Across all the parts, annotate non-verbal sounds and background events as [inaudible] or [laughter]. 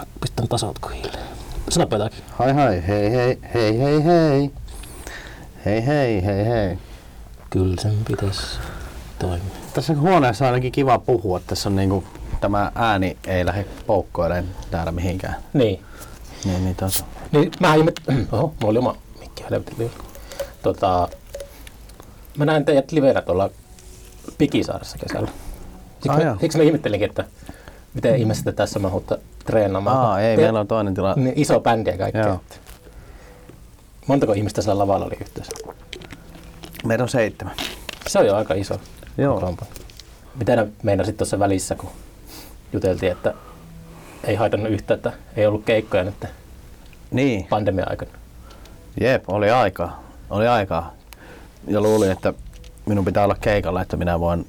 Mä pistän tasot kuhille. Sanoppa jotakin. Hai hai, hei hei, hei hei hei. Hei hei, hei hei. Kyllä sen pitäisi toimia. Tässä huoneessa on ainakin kiva puhua. Tässä on niinku, tämä ääni ei lähde poukkoilemaan täällä mihinkään. Niin. Niin, niin tota. Niin mä ihmet... [clears throat] Oho, mulla oli oma mikki helvetin. Tota, mä näin teidät livenä tuolla Pikisaaressa kesällä. Siksi, Ah, mä, siksi mä ihmettelinkin, että miten ihmiset te tässä mahutta treenaamaan. Aa, ei, Te- meillä on toinen tila. Niin iso bändi ja kaikkea. Joo. Montako ihmistä siellä lavalla oli yhteensä? Meillä on seitsemän. Se on jo aika iso. Joo. kokoonpano. Mitä ne meinasit tuossa välissä, kun juteltiin, että ei haitannut yhtä, että ei ollut keikkoja nyt Niin, pandemian aikana. jep, oli aikaa. Oli aikaa. Ja luulin, että minun pitää olla keikalla, että minä voin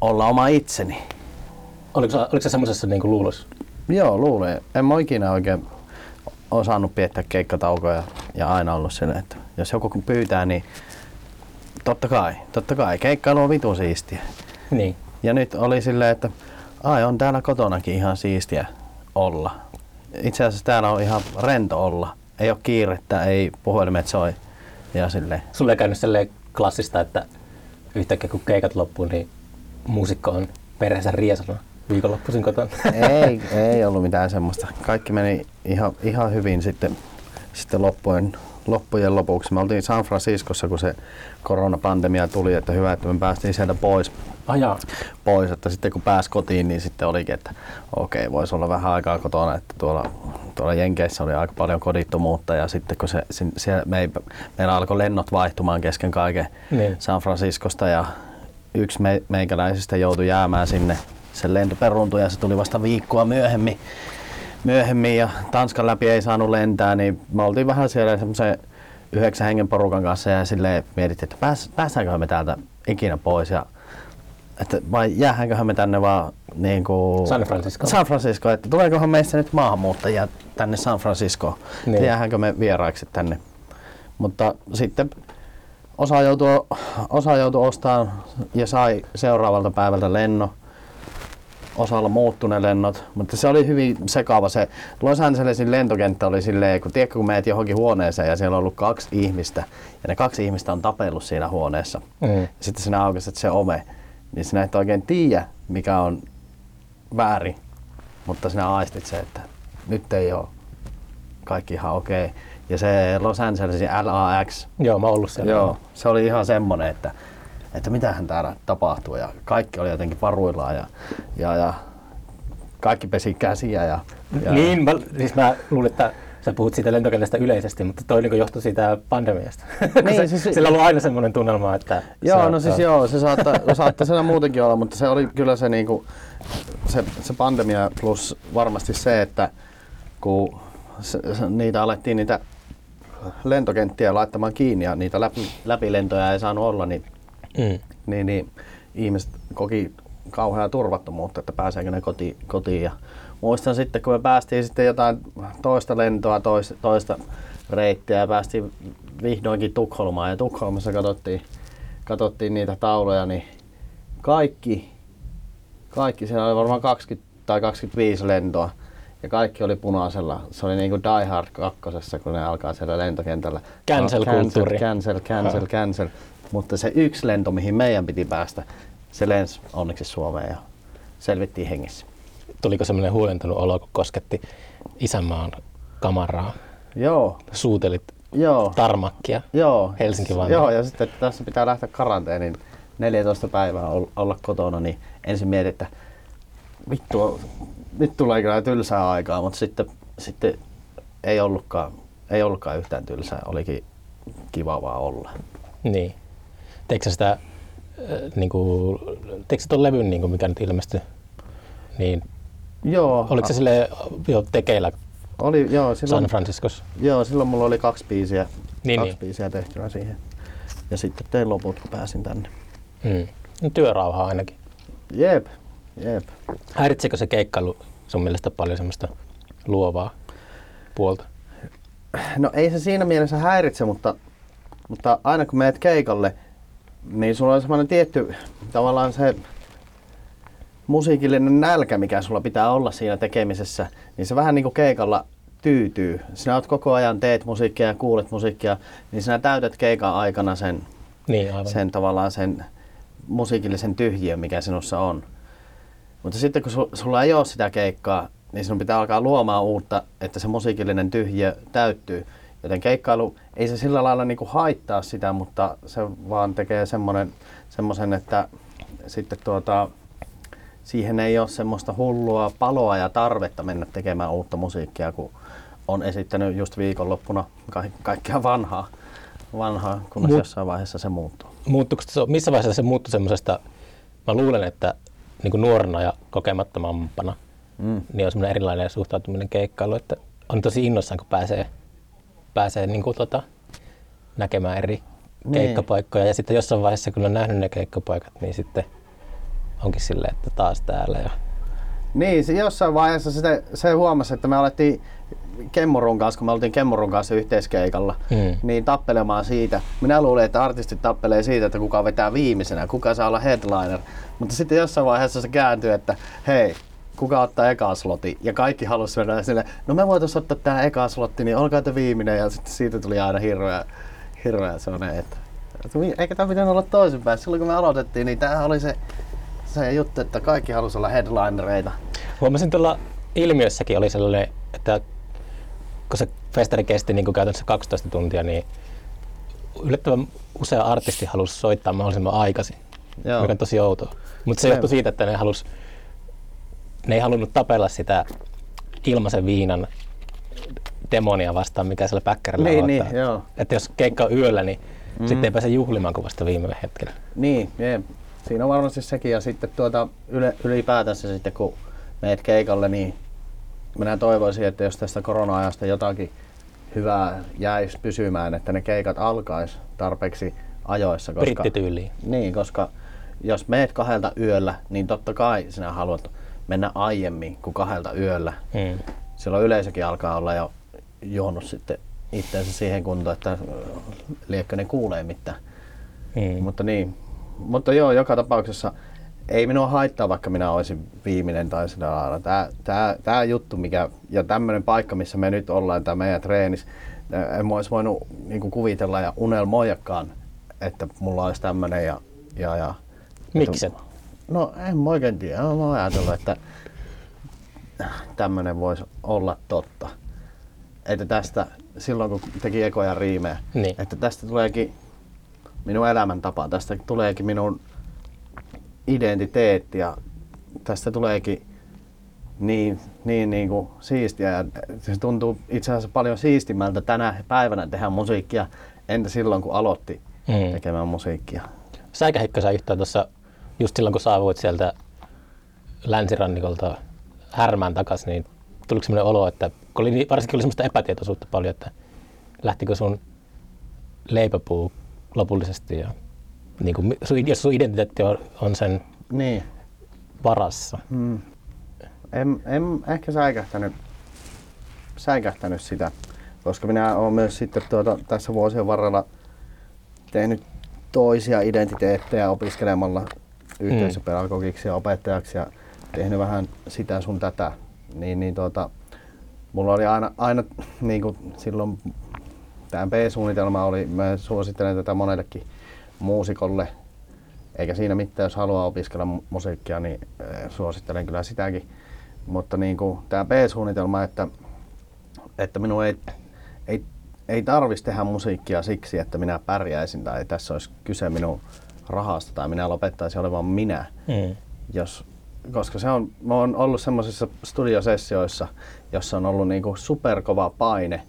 olla oma itseni. Oliko, oliko se semmoisessa niin kuin luulossa? Joo, luulen. En mä ikinä oikein osannut piettää keikkataukoja ja aina ollut sille, että jos joku pyytää, niin totta kai, totta kai. Keikkailu on vitun siistiä. Niin. Ja nyt oli silleen, että ai on täällä kotonakin ihan siistiä olla. Itse asiassa täällä on ihan rento olla. Ei ole kiirettä, ei puhelimet soi. Ja silleen. Sulle ei käynyt silleen klassista, että yhtäkkiä kun keikat loppuu, niin muusikko on perheensä riesana viikonloppuisin kotona. Ei, [laughs] ei ollut mitään semmoista. Kaikki meni ihan, ihan hyvin sitten, sitten loppujen, loppujen lopuksi. Me oltiin San Franciscossa, kun se koronapandemia tuli, että hyvä, että me päästiin sieltä pois. Ajaa. pois, että sitten kun pääsi kotiin, niin sitten olikin, että okei, voisi olla vähän aikaa kotona, että tuolla, tuolla Jenkeissä oli aika paljon kodittomuutta ja sitten kun se, sin- siellä me ei, meillä alkoi lennot vaihtumaan kesken kaiken Niin. San Franciscosta ja yksi me, meikäläisistä joutui jäämään sinne, sen lento peruuntui ja se tuli vasta viikkoa myöhemmin, myöhemmin ja Tanskan läpi ei saanut lentää, niin me oltiin vähän siellä semmoisen yhdeksän hengen porukan kanssa ja silleen mietittiin, että pääs, päästäänköhän me täältä ikinä pois ja että vai jäähänköhän me tänne vaan niin kuin San Franciscoon. San Francisco, että tuleekohan meistä nyt maahanmuuttajia tänne San Franciscoon, Niin. niin. jäähänkö me vieraiksi tänne. Mutta sitten osa joutui, osa joutui ostamaan ja sai seuraavalta päivältä lennon. Osalla muuttui ne lennot, mutta se oli hyvin sekaava. Se Los Angelesin lentokenttä oli silleen, kun tiedätkö, kun meet johonkin huoneeseen ja siellä on ollut kaksi ihmistä ja ne kaksi ihmistä on tapellut siinä huoneessa. Mm. Sitten sinä aukaset se ove, niin sinä et oikein tiedä, mikä on väärin, mutta sinä aistit se, että nyt ei ole kaikki ihan okei. Okay. Ja se Los Angelesin LAX, Joo, mä oon ollut siellä. joo, se oli ihan semmonen, että, että mitähän täällä tapahtuu ja kaikki oli jotenkin varuillaan ja, ja, ja kaikki pesi käsiä ja, ja Niin, mä, siis mä luulin, että sä puhut siitä lentokentästä yleisesti, mutta toi niin johtui siitä pandemiasta. [laughs] Niin, se, siis- sillä on ollut aina semmoinen tunnelma, että... Joo, se, no siis joo, se saattaa, saattaa siellä muutenkin olla, mutta se oli kyllä se, niinku, se, se pandemia plus varmasti se, että kun se, se, niitä alettiin niitä lentokenttiä laittamaan kiinni ja niitä läpi, läpilentoja ei saanut olla, niin, Mm. niin, niin ihmiset koki kauheaa turvattomuutta, että pääseekö ne koti, kotiin. Ja muistan sitten, kun me päästiin sitten jotain toista lentoa, toista, toista reittiä ja päästiin vihdoinkin Tukholmaan. Ja Tukholmassa katsottiin, katsottiin niitä tauluja, niin kaikki, kaikki, siellä oli varmaan 20 tai 25 lentoa. Ja kaikki oli punaisella. Se oli niin kuin Die Hard kakkosessa, kun ne alkaa siellä lentokentällä. Cancel-kulttuuri. Cancel, cancel, cancel. Mutta se yksi lento, mihin meidän piti päästä, se lensi onneksi Suomeen ja selvittiin hengissä. Tuliko semmoinen huolentunut olo, kun kosketti isänmaan kamaraa? Joo, Suutelit joo, tarmakkia. joo. Helsinki-Vantaa. Joo, ja sitten että tässä pitää lähteä karanteeniin 14 päivää ol- olla kotona, niin ensin mietin, että vittu, nyt tulee kyllä tylsää aikaa, mutta sitten, sitten ei, ollutkaan, ei ollutkaan yhtään tylsää, olikin kiva vaan olla. Niin. Teikö sitä, äh, niinku, teikö ton levyn, niinku, mikä nyt ilmestyi, niin Joo, oliko se sille jo tekeillä oli, joo, silloin, San Franciscossa? joo, silloin mulla oli kaksi biisiä, Niin, kaksi niin. biisiä tehtynä siihen. Ja sitten tein loput, kun pääsin tänne. Mm. No, työrauha ainakin. Jep, jep. Häiritsekö se keikkailu sun mielestä paljon semmoista luovaa puolta? No ei se siinä mielessä häiritse, mutta, mutta aina kun meet keikalle, niin sulla on semmoinen tietty tavallaan se musiikillinen nälkä, mikä sulla pitää olla siinä tekemisessä, niin se vähän niin kuin keikalla tyytyy. Sinä oot koko ajan teet musiikkia ja kuulet musiikkia, niin sinä täytät keikan aikana sen, Niin, aivan. sen tavallaan sen musiikillisen tyhjiön, mikä sinussa on. Mutta sitten kun su- sulla ei ole sitä keikkaa, niin sinun pitää alkaa luomaan uutta, että se musiikillinen tyhjiö täyttyy. Joten keikkailu ei se sillä lailla niin kuin haittaa sitä, mutta se vaan tekee semmoinen, semmoisen, että sitten tuota, siihen ei ole semmoista hullua paloa ja tarvetta mennä tekemään uutta musiikkia, kun on esittänyt just viikonloppuna ka- kaikkea vanhaa, vanhaa kunnes Mut- jossain vaiheessa se muuttuu. Muuttuiko se, missä vaiheessa se muuttui semmoisesta, mä luulen, että niin kuin nuorena ja kokemattomampana, Mm. niin on semmoinen erilainen suhtautuminen keikkailu, että on tosi innoissaan, kun pääsee, pääsee niin kuin tota, näkemään eri Niin. keikkapaikkoja. Ja sitten jossain vaiheessa, kun on nähnyt ne keikkapaikat, niin sitten onkin silleen, että taas täällä. Ja... Niin, se jossain vaiheessa sitä, se huomasi, että me alettiin Kemmurun kanssa, kun me oltiin Kemmurun kanssa yhteiskeikalla, Mm. niin tappelemaan siitä. Minä luulin, että artistit tappelee siitä, että kuka vetää viimeisenä, kuka saa olla headliner. Mutta sitten jossain vaiheessa se kääntyy, että hei, kuka ottaa eka slotti. Ja kaikki halusi mennä sille, no me voitaisiin ottaa tämä eka slotti, niin olkaa te viimeinen. Ja sitten siitä tuli aina hirveä, hirveä sellainen, että, että eikä tämä pitänyt olla toisinpäin. Silloin kun me aloitettiin, niin tämä oli se, se juttu, että kaikki halusi olla headlinereita. Huomasin tuolla ilmiössäkin oli sellainen, että kun se festari kesti niin kuin käytännössä 12 tuntia, niin yllättävän usea artisti halusi soittaa mahdollisimman aikaisin, Joo. mikä on tosi outoa. Mutta se johtui siitä, että ne, halus, ne ei halunnut tapella sitä ilmaisen viinan demonia vastaan, mikä siellä päkkärillä Niin, on. niin, että, joo. että jos keikka on yöllä, niin mm. sitten ei pääse juhlimaan kuin vasta viime hetkellä. Niin, jep. siinä on varmasti sekin. Ja sitten tuota, yle, ylipäätänsä sitten kun meet keikalle, niin minä toivoisin, että jos tästä korona-ajasta jotakin hyvää jäisi pysymään, että ne keikat alkaisi tarpeeksi ajoissa. Koska, Brittityyliin. Niin, koska jos meet kahdelta yöllä, niin totta kai sinä haluat mennä aiemmin kuin kahdelta yöllä. Mm. Silloin yleisökin alkaa olla jo juonut sitten itseensä siihen kuntoon, että liekö ne kuulee mitään. Mm. Mutta niin, mutta joo, joka tapauksessa ei minua haittaa, vaikka minä olisin viimeinen tai sillä lailla. Tää, tää, tää juttu, mikä, ja tämmöinen paikka, missä me nyt ollaan, tämä meidän treenis, en mä olisi voinut niin kuvitella ja unelmoijakaan, että mulla olisi tämmöinen ja, ja, ja Mikset? No en mä oikein tiedä. Mä oon ajatellut, että tämmöinen voisi olla totta. Että tästä, silloin kun teki ekoja riimejä, Niin. että tästä tuleekin minun elämäntapa, tästä tuleekin minun identiteetti ja tästä tuleekin niin, niin, niin kuin siistiä ja se tuntuu itse asiassa paljon siistimältä tänä päivänä tehdä musiikkia entä silloin kun aloitti Mm. tekemään musiikkia. Säikähitkö sä yhtään tuossa just silloin, kun saavuit sieltä länsirannikolta Härmään takaisin, niin tuliko sellainen olo, että kun oli, niin- varsinkin oli semmoista epätietoisuutta paljon, että lähtikö sun leipäpuu lopullisesti ja niin kuin, jos sun identiteetti on, on sen Niin. varassa. Mm. En, en ehkä säikähtänyt, säikähtänyt sitä, koska minä olen myös sitten tuota, tässä vuosien varrella tehnyt toisia identiteettejä opiskelemalla yhteisöpedagogiksi ja opettajaksi ja tehnyt vähän sitä sun tätä. Niin, niin tuota, mulla oli aina, aina niin kuin silloin tämä B-suunnitelma oli, mä suosittelen tätä monellekin muusikolle, eikä siinä mitään, jos haluaa opiskella mu- musiikkia, niin eh, suosittelen kyllä sitäkin. Mutta niin kuin tämä B-suunnitelma, että, että minun ei, ei, ei tarvitsisi tehdä musiikkia siksi, että minä pärjäisin tai tässä olisi kyse minun rahasta tai minä lopettaisin olevan minä. Mm. Jos, koska se on, mä oon ollut semmoisissa studiosessioissa, jossa on ollut niinku superkova paine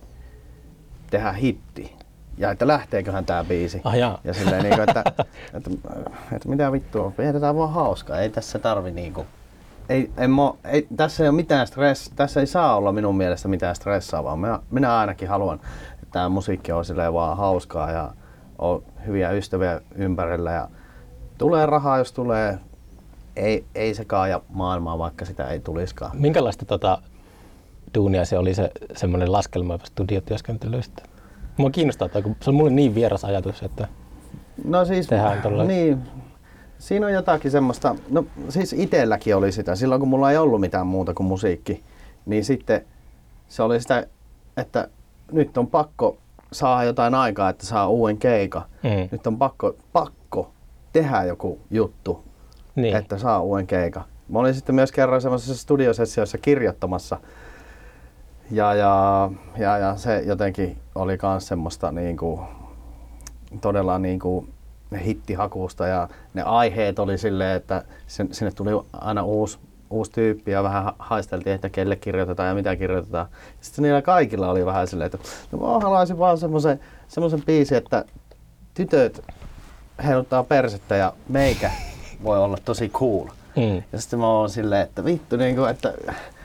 tehdä hitti. Ja että lähteeköhän tää biisi. Ah jaa. Ja silleen niinku, että, [laughs] että, että, mitä vittua, vietetään vaan hauskaa. Ei tässä tarvi niinku, ei, en mo, ei, tässä ei ole mitään stress, tässä ei saa olla minun mielestä mitään stressaavaa. Minä, minä ainakin haluan, että tämä musiikki on silleen vaan hauskaa ja on hyviä ystäviä ympärillä ja tulee rahaa, jos tulee. Ei, ei se kaaja maailmaa, vaikka sitä ei tulisikaan. Minkälaista tota, duunia se oli se semmoinen laskelmoiva studiotyöskentelystä? Mua kiinnostaa kun se on mulle niin vieras ajatus, että No siis, Tehdään tolla- niin, siinä on jotakin semmoista, no siis itselläkin oli sitä, silloin kun mulla ei ollut mitään muuta kuin musiikki, niin sitten se oli sitä, että nyt on pakko saada jotain aikaa, että saa uuden keikan. Mm. Nyt on pakko, pakko tehdä joku juttu, Niin. että saa uuden keikan. Mä olin sitten myös kerran semmoisessa studiosessiossa kirjoittamassa. Ja, ja, ja, ja se jotenkin oli myös semmoista niinku, todella niinku hittihakuusta ja ne aiheet oli silleen, että sinne tuli aina uusi, uusi tyyppi ja vähän ha- haisteltiin, että kelle kirjoitetaan ja mitä kirjoitetaan. Sitten niillä kaikilla oli vähän silleen, että no mä haluaisin vaan semmoisen, semmoisen biisin, että tytöt heiluttaa persettä ja meikä voi olla tosi cool. Mm. Ja sitten mä oon silleen, että vittu, niin kuin, että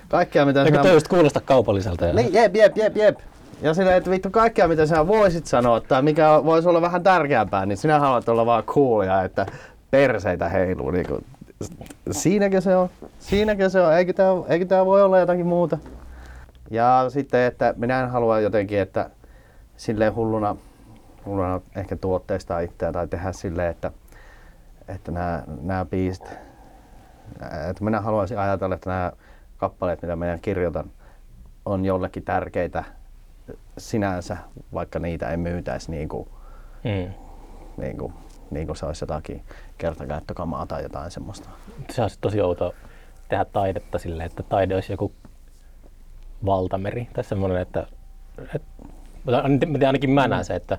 kaikkea mitä Eikö sinä... just kuulosta kaupalliselta? Ja... Niin, jep, jep, jep, jep. Ja silleen, että vittu kaikkea mitä sinä voisit sanoa tai mikä voisi olla vähän tärkeämpää, niin sinä haluat olla vaan coolia, että perseitä heiluu. Niin kuin. Siinäkö se on? Siinäkö se on? Eikö tämä, eikö tämä voi olla jotakin muuta? Ja sitten, että minä en halua jotenkin, että silleen hulluna, hulluna ehkä tuotteistaa itseä tai tehdä silleen, että, että nämä, nämä biisit, että minä haluaisin ajatella, että nämä kappaleet, mitä minä kirjoitan, on jollekin tärkeitä sinänsä, vaikka niitä ei myytäisi niin kuin, Mm. niin kuin, niin kuin se olisi jotakin kertakäyttökamaa tai jotain semmoista. Se olisi tosi outo tehdä taidetta silleen, että taide olisi joku valtameri tai semmoinen, että, että ainakin mä näen se, että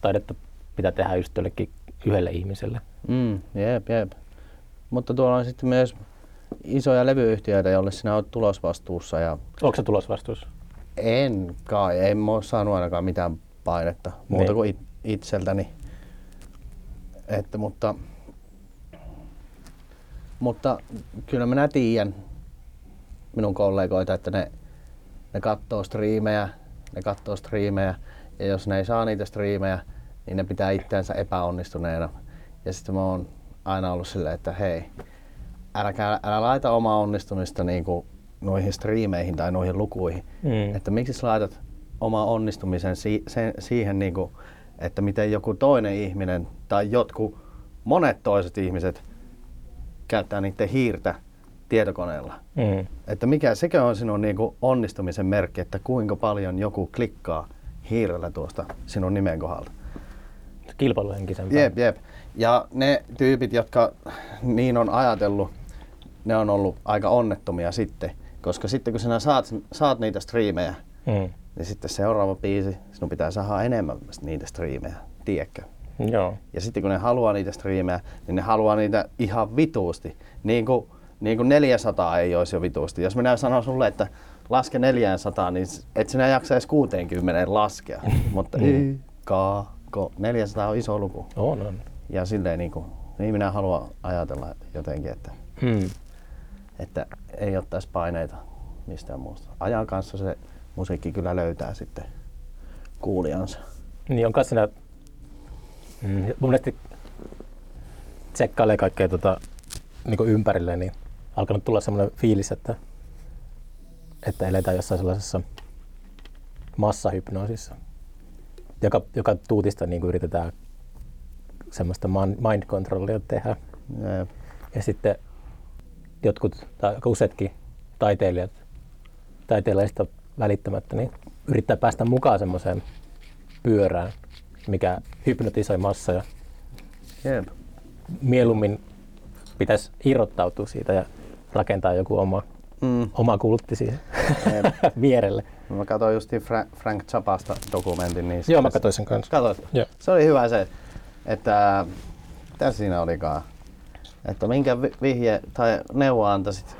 taidetta pitää tehdä just jollekin yhdelle ihmiselle. Mm, jep, jep. Mutta tuolla on sitten myös isoja levyyhtiöitä, joille sinä olet tulosvastuussa ja Onko se tulosvastuus? en kai, en mä ole saanut ainakaan mitään painetta muuta Niin. kuin it- itseltäni. Että, mutta, mutta kyllä minä tiedän minun kollegoita, että ne, ne katsoo striimejä, ne katsoo striimejä ja jos ne ei saa niitä striimejä, niin ne pitää itseänsä epäonnistuneena. Ja sitten mä oon aina ollut silleen, että hei, älä, älä laita omaa onnistumista niin kuin noihin striimeihin tai noihin lukuihin. Mm. Että miksi sä laitat oma onnistumisen si- sen, siihen, niin kuin, että miten joku toinen ihminen tai jotkut monet toiset ihmiset käyttää niiden hiirtä tietokoneella. Mm. Että mikä, sekö on sinun niin kuin onnistumisen merkki, että kuinka paljon joku klikkaa hiirellä tuosta sinun nimen kohdalta. Kilpailuhenkisempää. Jep, jep. Ja ne tyypit, jotka niin on ajatellut, ne on ollut aika onnettomia sitten. Koska sitten kun sinä saat, saat niitä striimejä, Mm. niin sitten seuraava biisi, sinun pitää saada enemmän niitä striimejä, tiedätkö? Joo. Ja sitten kun ne haluaa niitä striimejä, niin ne haluaa niitä ihan vituusti. Niin kuin, niin kuin 400 ei olisi jo vituusti. Jos minä sanon sulle, että laske 400, niin et sinä jaksa edes 60 laskea. [laughs] Mutta y, k, ko, 400 on iso luku. On, on. Ja silleen niin, kuin, niin minä haluan ajatella jotenkin, että, Mm. että ei ottaisi paineita mistään muusta. Ajan kanssa se musiikki kyllä löytää sitten kuulijansa. Niin on siinä, mm, mun mielestä tsekkailee kaikkea tota, niin ympärille, niin alkanut tulla semmoinen fiilis, että, että eletään jossain sellaisessa massahypnoosissa, joka, joka tuutista niin kuin yritetään semmoista mind controllia tehdä. Ja, Ja sitten jotkut, tai aika useatkin taiteilijat, taiteilijista välittämättä, niin yrittää päästä mukaan semmoiseen pyörään, mikä hypnotisoi massoja. jep. Mieluummin pitäisi irrottautua siitä ja rakentaa joku oma, Mm. oma kultti siihen [laughs] vierelle. Mä katsoin justiin Fra- Frank Zappasta dokumentin. Niin Joo, mä katsoin sen kanssa. Katoit? Joo. Se oli hyvä se, että mitä siinä olikaan? Että minkä vi- vihje tai neuvo antaisit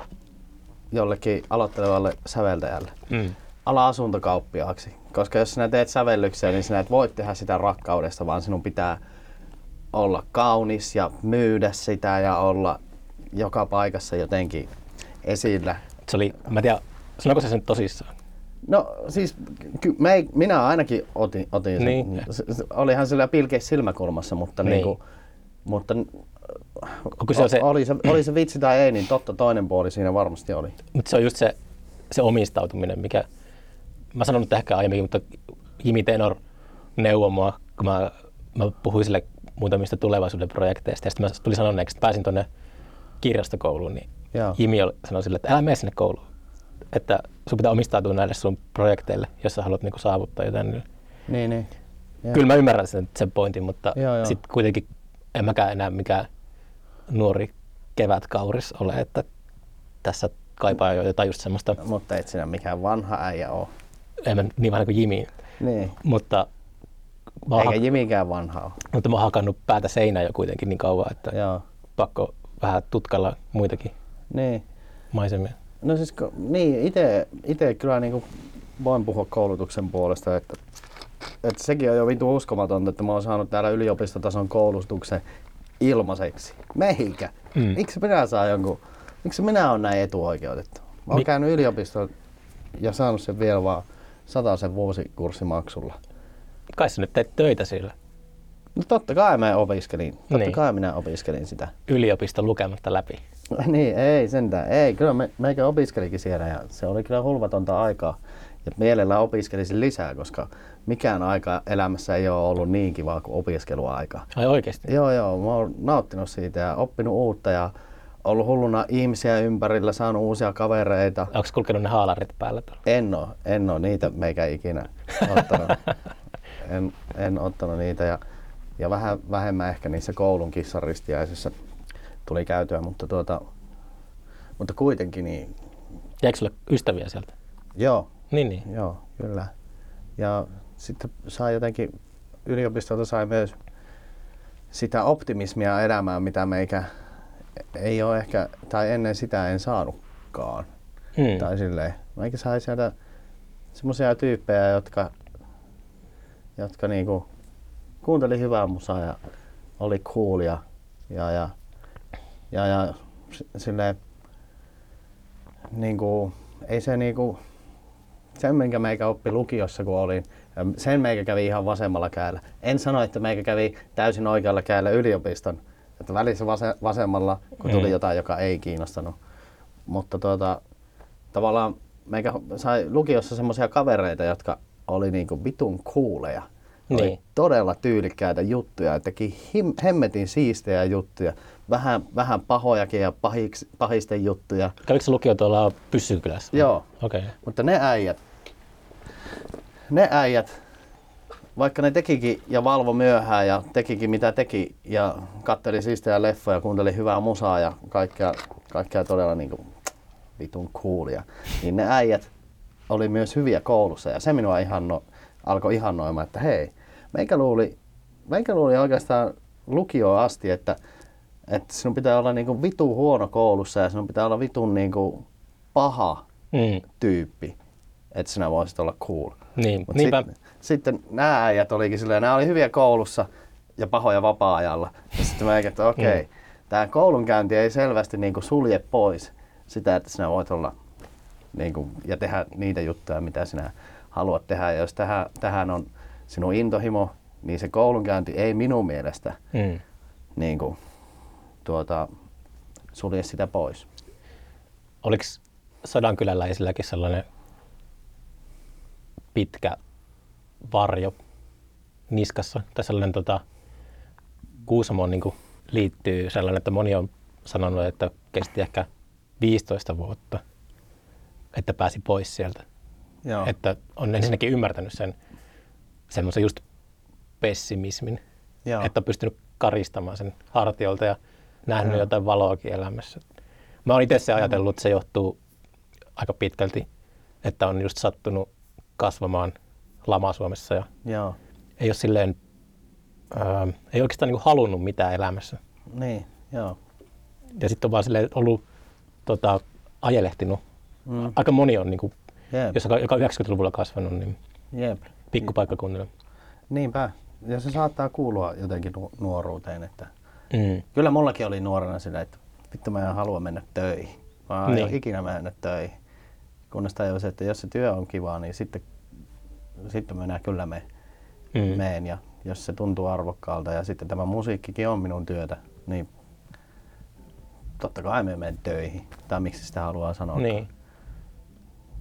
jollekin aloittelevalle säveltäjälle? Mm. Ala asuntokauppiaaksi. Koska jos sinä teet sävellyksiä, niin sinä et voi tehdä sitä rakkaudesta, vaan sinun pitää olla kaunis ja myydä sitä ja olla joka paikassa jotenkin esillä. Se oli, mä en tiedä, sanoiko se sen tosissaan? No siis ky- me ei, minä ainakin otin, otin sen. Niin. Se, se, olihan sillä pilkeis silmäkulmassa, mutta, Niin. niin. niinku, mutta Onko se, o, se, oli, se, oli se vitsi tai ei, niin totta toinen puoli siinä varmasti oli. mutta se on just se, se omistautuminen, mikä, mä sanon nyt ehkä aiemmin, mutta Jimi Tenor neuvoi mua, kun mä, mä puhuin sille muutamista tulevaisuuden projekteista. Ja sitten mä tulin sanoneeksi, että pääsin tuonne kirjastokouluun, niin Joo. Jimi oli- sanoi sille, että älä mene sinne kouluun. Että sun pitää omistautua näille sun projekteille, jos sä haluat niinku saavuttaa jotain. Niin Niin. Joo. Kyllä mä ymmärrän sen, sen pointin, mutta sitten kuitenkin en mäkään enää mikään nuori kevätkauris ole, että tässä kaipaa jo jotain just semmoista, Mutta et sinä mikään vanha äijä oo. En mä niin vähän kuin Jimi, Niin. mutta mä Eikä hak- Jimikään vanha oo. mutta mä oon hakannut päätä seinään jo kuitenkin niin kauan, että Joo. pakko vähän tutkalla muitakin Niin. maisemia. No siis niin, ite kyllä niinku voin puhua koulutuksen puolesta, että, että sekin on jo vitu uskomatonta, että mä oon saanut täällä yliopistotason koulutuksen ilmaiseksi. Meikä. Mm. Miksi minä saa jonkun, miksi minä olen näin etuoikeutettu? Mä oon Mi- käynyt yliopistolla ja saanut sen vielä vaan sen vuosikurssimaksulla. Kai sä nyt teet töitä sillä No totta kai mä opiskelin, totta Niin. kai minä opiskelin sitä. yliopisto lukematta läpi. niin, ei sentään. Ei, kyllä me, meikä opiskelikin siellä ja se oli kyllä hulvatonta aikaa. Ja mielellään opiskelisin lisää, koska mikään aika elämässä ei ole ollut niin kivaa kuin opiskeluaika. Ai oikeesti? Joo, joo, mä oon nauttinut siitä ja oppinut uutta ja ollut hulluna ihmisiä ympärillä, saanut uusia kavereita. Onko kulkenut ne haalarit päällä tuolla? En oo, en oo niitä meikä ikinä ottanut. [laughs] en, en ottanut niitä ja, ja vähän vähemmän ehkä niissä koulun kissaristiäisissä tuli käytyä, mutta, tuota, mutta kuitenkin niin, Jäikö sulle ystäviä sieltä? joo, Niin, niin. joo, kyllä. Ja sitten sai jotenkin, yliopistolta sai myös sitä optimismia elämään, mitä meikä ei ole ehkä, tai ennen sitä en saanutkaan. Mm. Tai silleen, meikä sai sieltä semmoisia tyyppejä, jotka, jotka niinku kuunteli hyvää musaa ja oli cool ja, ja, ja, ja, silleen, niinku, ei se niinku, sen minkä meikä oppi lukiossa kun olin, sen meikä kävi ihan vasemmalla kädellä. En sano, että meikä kävi täysin oikealla kädellä yliopiston, että välissä vase, vasemmalla, kun tuli Mm. jotain, joka ei kiinnostanut. Mutta tuota, tavallaan meikä sai lukiossa semmoisia kavereita, jotka oli niinku vitun kuuleja. Oli Niin. todella tyylikkäitä juttuja ja teki him, hemmetin siistejä juttuja. Vähän, vähän pahojakin ja pahiks, pahisten juttuja. Kävikö se lukio tuolla Pyssykylässä? Joo. Okei. Okay. Mutta ne äijät, ne äijät, vaikka ne tekikin ja valvo myöhään ja tekikin mitä teki ja katteli siistejä leffoja, kuunteli hyvää musaa ja kaikkea, kaikkea todella niin kuin vitun coolia, niin ne äijät oli myös hyviä koulussa ja se minua ihanno, alkoi ihannoimaan, että hei, meikä luuli, meikä luuli oikeastaan lukioon asti, että, että sinun pitää olla niin kuin vitu huono koulussa ja sinun pitää olla vitun niin kuin paha Mm. tyyppi, että sinä voisit olla cool. Niin, Mut niinpä. Sitten, sitten nämä äijät olikin silleen, nämä oli hyviä koulussa ja pahoja vapaa-ajalla. Ja sitten mä että okei, okay, Mm. tämä koulunkäynti ei selvästi niinku sulje pois sitä, että sinä voit olla niinku, ja tehdä niitä juttuja, mitä sinä haluat tehdä. Ja jos tähän, tähän on sinun intohimo, niin se koulunkäynti ei minun mielestä Mm. niinku, tuota, sulje sitä pois. Oliko Sodankyläläisilläkin sellainen pitkä varjo niskassa? Tai sellainen tota, Kuusamoon niin liittyy sellainen, että moni on sanonut, että kesti ehkä 15 vuotta, että pääsi pois sieltä. Joo. Että on ensinnäkin ymmärtänyt sen semmoisen just pessimismin, Joo. että on pystynyt karistamaan sen hartiolta ja nähnyt Joo. jotain valoakin elämässä. Mä oon itse se ajatellut, että se johtuu aika pitkälti, että on just sattunut kasvamaan lama Suomessa ja Joo. ei ole silleen, ää, ei oikeastaan niin halunnut mitään elämässä. Niin, joo. Ja sitten on vaan silleen ollut tota, ajelehtinut. Mm. Aika moni on, niin kuin, Jep. jos joka 90-luvulla kasvanut, niin Jep. pikkupaikkakunnilla. Niinpä. Ja se saattaa kuulua jotenkin nu- nuoruuteen, että Mm. kyllä mullakin oli nuorena sillä, että vittu mä en halua mennä töihin. Mä en Niin. niin. ikinä mennä töihin. Kunnes tajusin, että jos se työ on kivaa, niin sitten, sitten minä kyllä me, Mm. meen. Ja jos se tuntuu arvokkaalta ja sitten tämä musiikkikin on minun työtä, niin totta kai me menen töihin. Tai miksi sitä haluaa sanoa. Niin.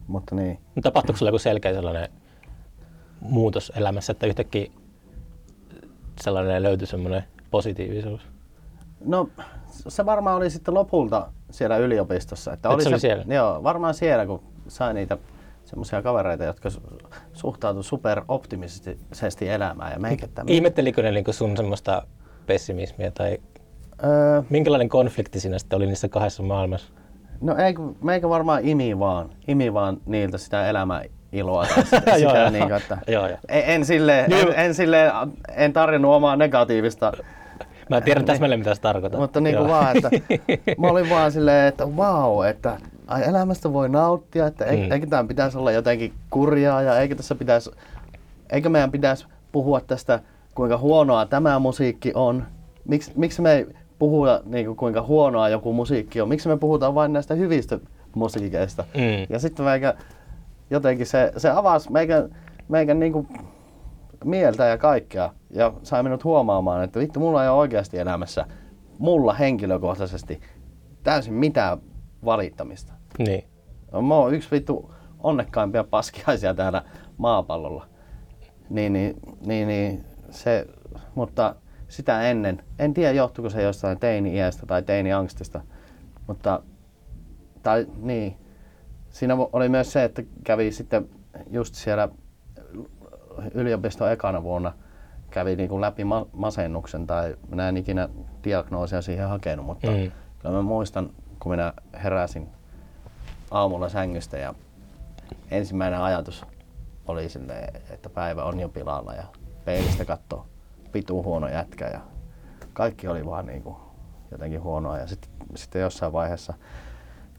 Mutta niin. No tapahtuiko sulla joku selkeä sellainen muutos elämässä, että yhtäkkiä sellainen löytyi semmoinen positiivisuus? No se varmaan oli sitten lopulta siellä yliopistossa. Että Et se oli se, siellä? Joo, varmaan siellä, kun sai niitä semmoisia kavereita, jotka su- suhtautu super optimistisesti elämään ja meikä tämmöinen. Ihmettelikö ne niinku sun semmoista pessimismiä tai Öö, minkälainen konflikti siinä sitten oli niissä kahdessa maailmassa? no ei, meikä varmaan imi vaan, imi vaan niiltä sitä elämän iloa sitä, [laughs] sitä niin että Joo, joo. En, en, silleen, en, en, silleen, en tarjonnut omaa negatiivista Mä tiedän täsmälleen, mitä se tarkoittaa. Mutta niin kuin vaan, että [laughs] mä olin vaan silleen, että wow, että ai elämästä voi nauttia, että Mm. eikö tämän pitäisi olla jotenkin kurjaa ja eikö tässä pitäisi, eikö meidän pitäisi puhua tästä, kuinka huonoa tämä musiikki on. Miks, miksi me ei puhua niin kuin, kuinka huonoa joku musiikki on? Miksi me puhutaan vain näistä hyvistä musiikeista? Mm. Ja sitten meikä jotenkin se, se avasi meikä, meikä niinku mieltä ja kaikkea. Ja sai minut huomaamaan, että vittu, mulla ei ole oikeasti elämässä, mulla henkilökohtaisesti, täysin mitään valittamista. Niin. Mä oon yksi vittu onnekkaimpia paskiaisia täällä maapallolla. Niin, niin, niin, niin se, mutta sitä ennen, en tiedä johtuuko se jostain teini-iästä tai teini-angstista, mutta, tai niin, siinä oli myös se, että kävi sitten just siellä yliopiston ekana vuonna kävi niin kuin läpi ma- masennuksen tai minä en ikinä diagnoosia siihen hakenut, mutta Mm. mm. kyllä mä muistan, kun minä heräsin aamulla sängystä ja ensimmäinen ajatus oli silleen, että päivä on jo pilalla ja peilistä katsoo pitu huono jätkä ja kaikki oli vaan niin kuin jotenkin huonoa ja sitten, sitten jossain vaiheessa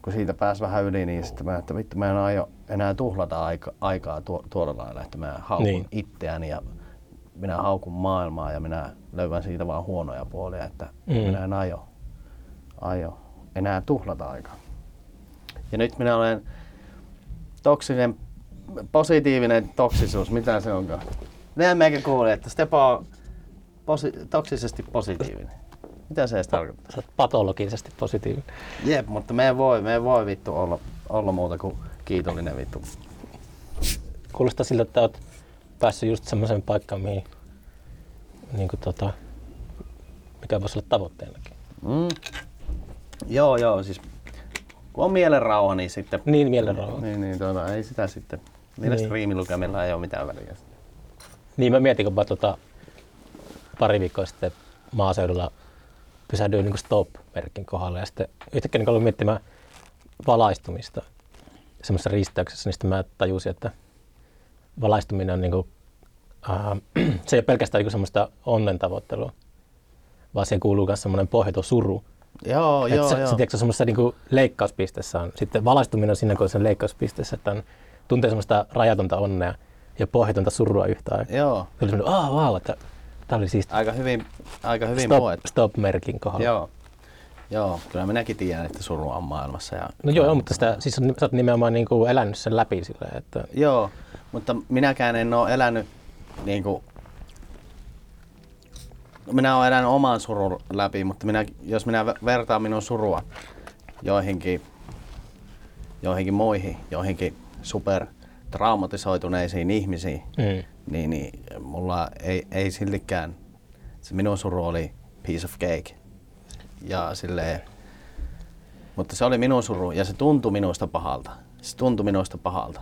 kun siitä pääsi vähän yli, niin sitten mä, että vittu mä en aio enää tuhlata aika, aikaa tuo, tuolla lailla, että mä haukun Niin. itseäni ja minä haukun maailmaa ja minä löydän siitä vaan huonoja puolia, että mm. minä en aio, aio enää tuhlata aikaa. Ja nyt minä olen toksinen, positiivinen toksisuus, mitä se onkaan? Näin meikä kuulin, että Stepo on posi- toksisesti positiivinen. Mitä se edes tarkoittaa? Sä patologisesti positiivinen. Jep, mutta me ei voi, me ei voi vittu olla, olla muuta kuin kiitollinen vittu. Kuulostaa siltä, että oot päässyt just semmoiseen paikkaan, mihin, niin kuin tota, mikä voisi olla tavoitteenakin. Mm. Joo, joo, siis kun on mielen rauha, niin sitten... Niin mielenrauha. Niin, niin tuota, ei sitä sitten. Mielestäni Niin. riimilukemilla ei ole mitään väliä. Niin mä mietin, kun mä tota, pari viikkoa sitten maaseudulla pysähdyin niin stop-merkin kohdalla ja sitten yhtäkkiä niin aloin miettimään valaistumista semmoisessa risteyksessä, niin sitten mä tajusin, että valaistuminen on niin kuin, äh, [clears throat] se ei ole pelkästään niin semmoista onnen tavoittelua, vaan siihen kuuluu myös semmoinen pohjaton suru. Joo, Et joo, se, joo. se, tiedätkö, semmoisessa niin leikkauspisteessä on, sitten valaistuminen on siinä, kun on sen leikkauspisteessä, että on, tuntee semmoista rajatonta onnea ja pohjatonta surua yhtä aikaa. Joo, Se oli semmoinen, aah, vau, että tämä oli siisti. aika hyvin, aika hyvin Stop, puettu. stop-merkin kohdalla. Joo. Joo, kyllä minäkin tiedän, että surua on maailmassa. Ja, No joo, mutta sitä, siis on, sä oot nimenomaan niin kuin elänyt sen läpi silleen, että Joo, mutta minäkään en ole elänyt niin kuin, minä olen elänyt oman surun läpi, mutta minä, jos minä ve- vertaan minun surua joihinkin, joihinkin muihin, joihinkin super traumatisoituneisiin ihmisiin, mm, niin, niin mulla ei, ei siltikään, se minun suru oli piece of cake. Ja silleen, mutta se oli minun suru ja se tuntui minusta pahalta. Se tuntui minusta pahalta.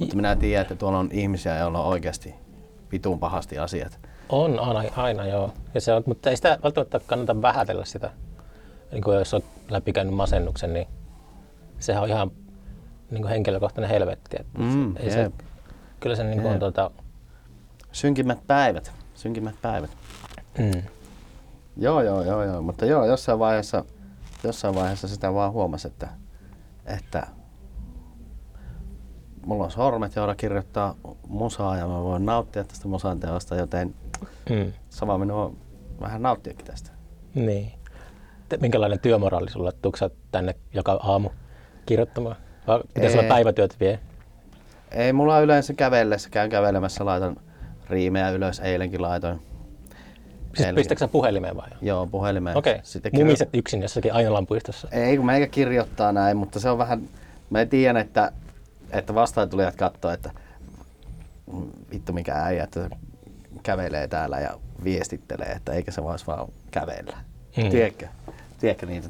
Mutta minä tiedän, että tuolla on ihmisiä, joilla on oikeasti vitun pahasti asiat. On aina, aina joo. Ja se on, mutta ei sitä välttämättä kannata vähätellä sitä. Niin kuin jos olet läpikäynyt masennuksen, niin sehän on ihan niin kuin henkilökohtainen helvetti. Että Mm, ei se, kyllä se niin kuin on tuota, Synkimmät päivät. Synkimmät päivät. mm, Joo, joo, joo, joo. Mutta joo, jossain vaiheessa, jossain vaiheessa sitä vaan huomasi, että, että mulla on sormet, joilla kirjoittaa musaa ja mä voin nauttia tästä musan teosta, joten mm, sama minua vähän nauttiakin tästä. niin. Minkälainen työmoraali sulla? Tuutko sä tänne joka aamu kirjoittamaan? Vai pitäisi olla Ei. päivätyöt vie? Ei mulla yleensä kävellessä, käyn kävelemässä, laitan riimejä ylös, eilenkin laitoin. Siis Eilenkin. pistätkö puhelimeen vai? Joo, puhelimeen. Okei, Sitten okay. kirjo- mumiset yksin jossakin Ainalan puistossa. Ei, kun meikä kirjoittaa näin, mutta se on vähän, mä tiedän, että, että vastaantulijat katsoo, että mm, vittu mikä äijä, että kävelee täällä ja viestittelee, että eikä se voisi vaan kävellä. Mm. Tiedätkö? Tiedätkö niitä?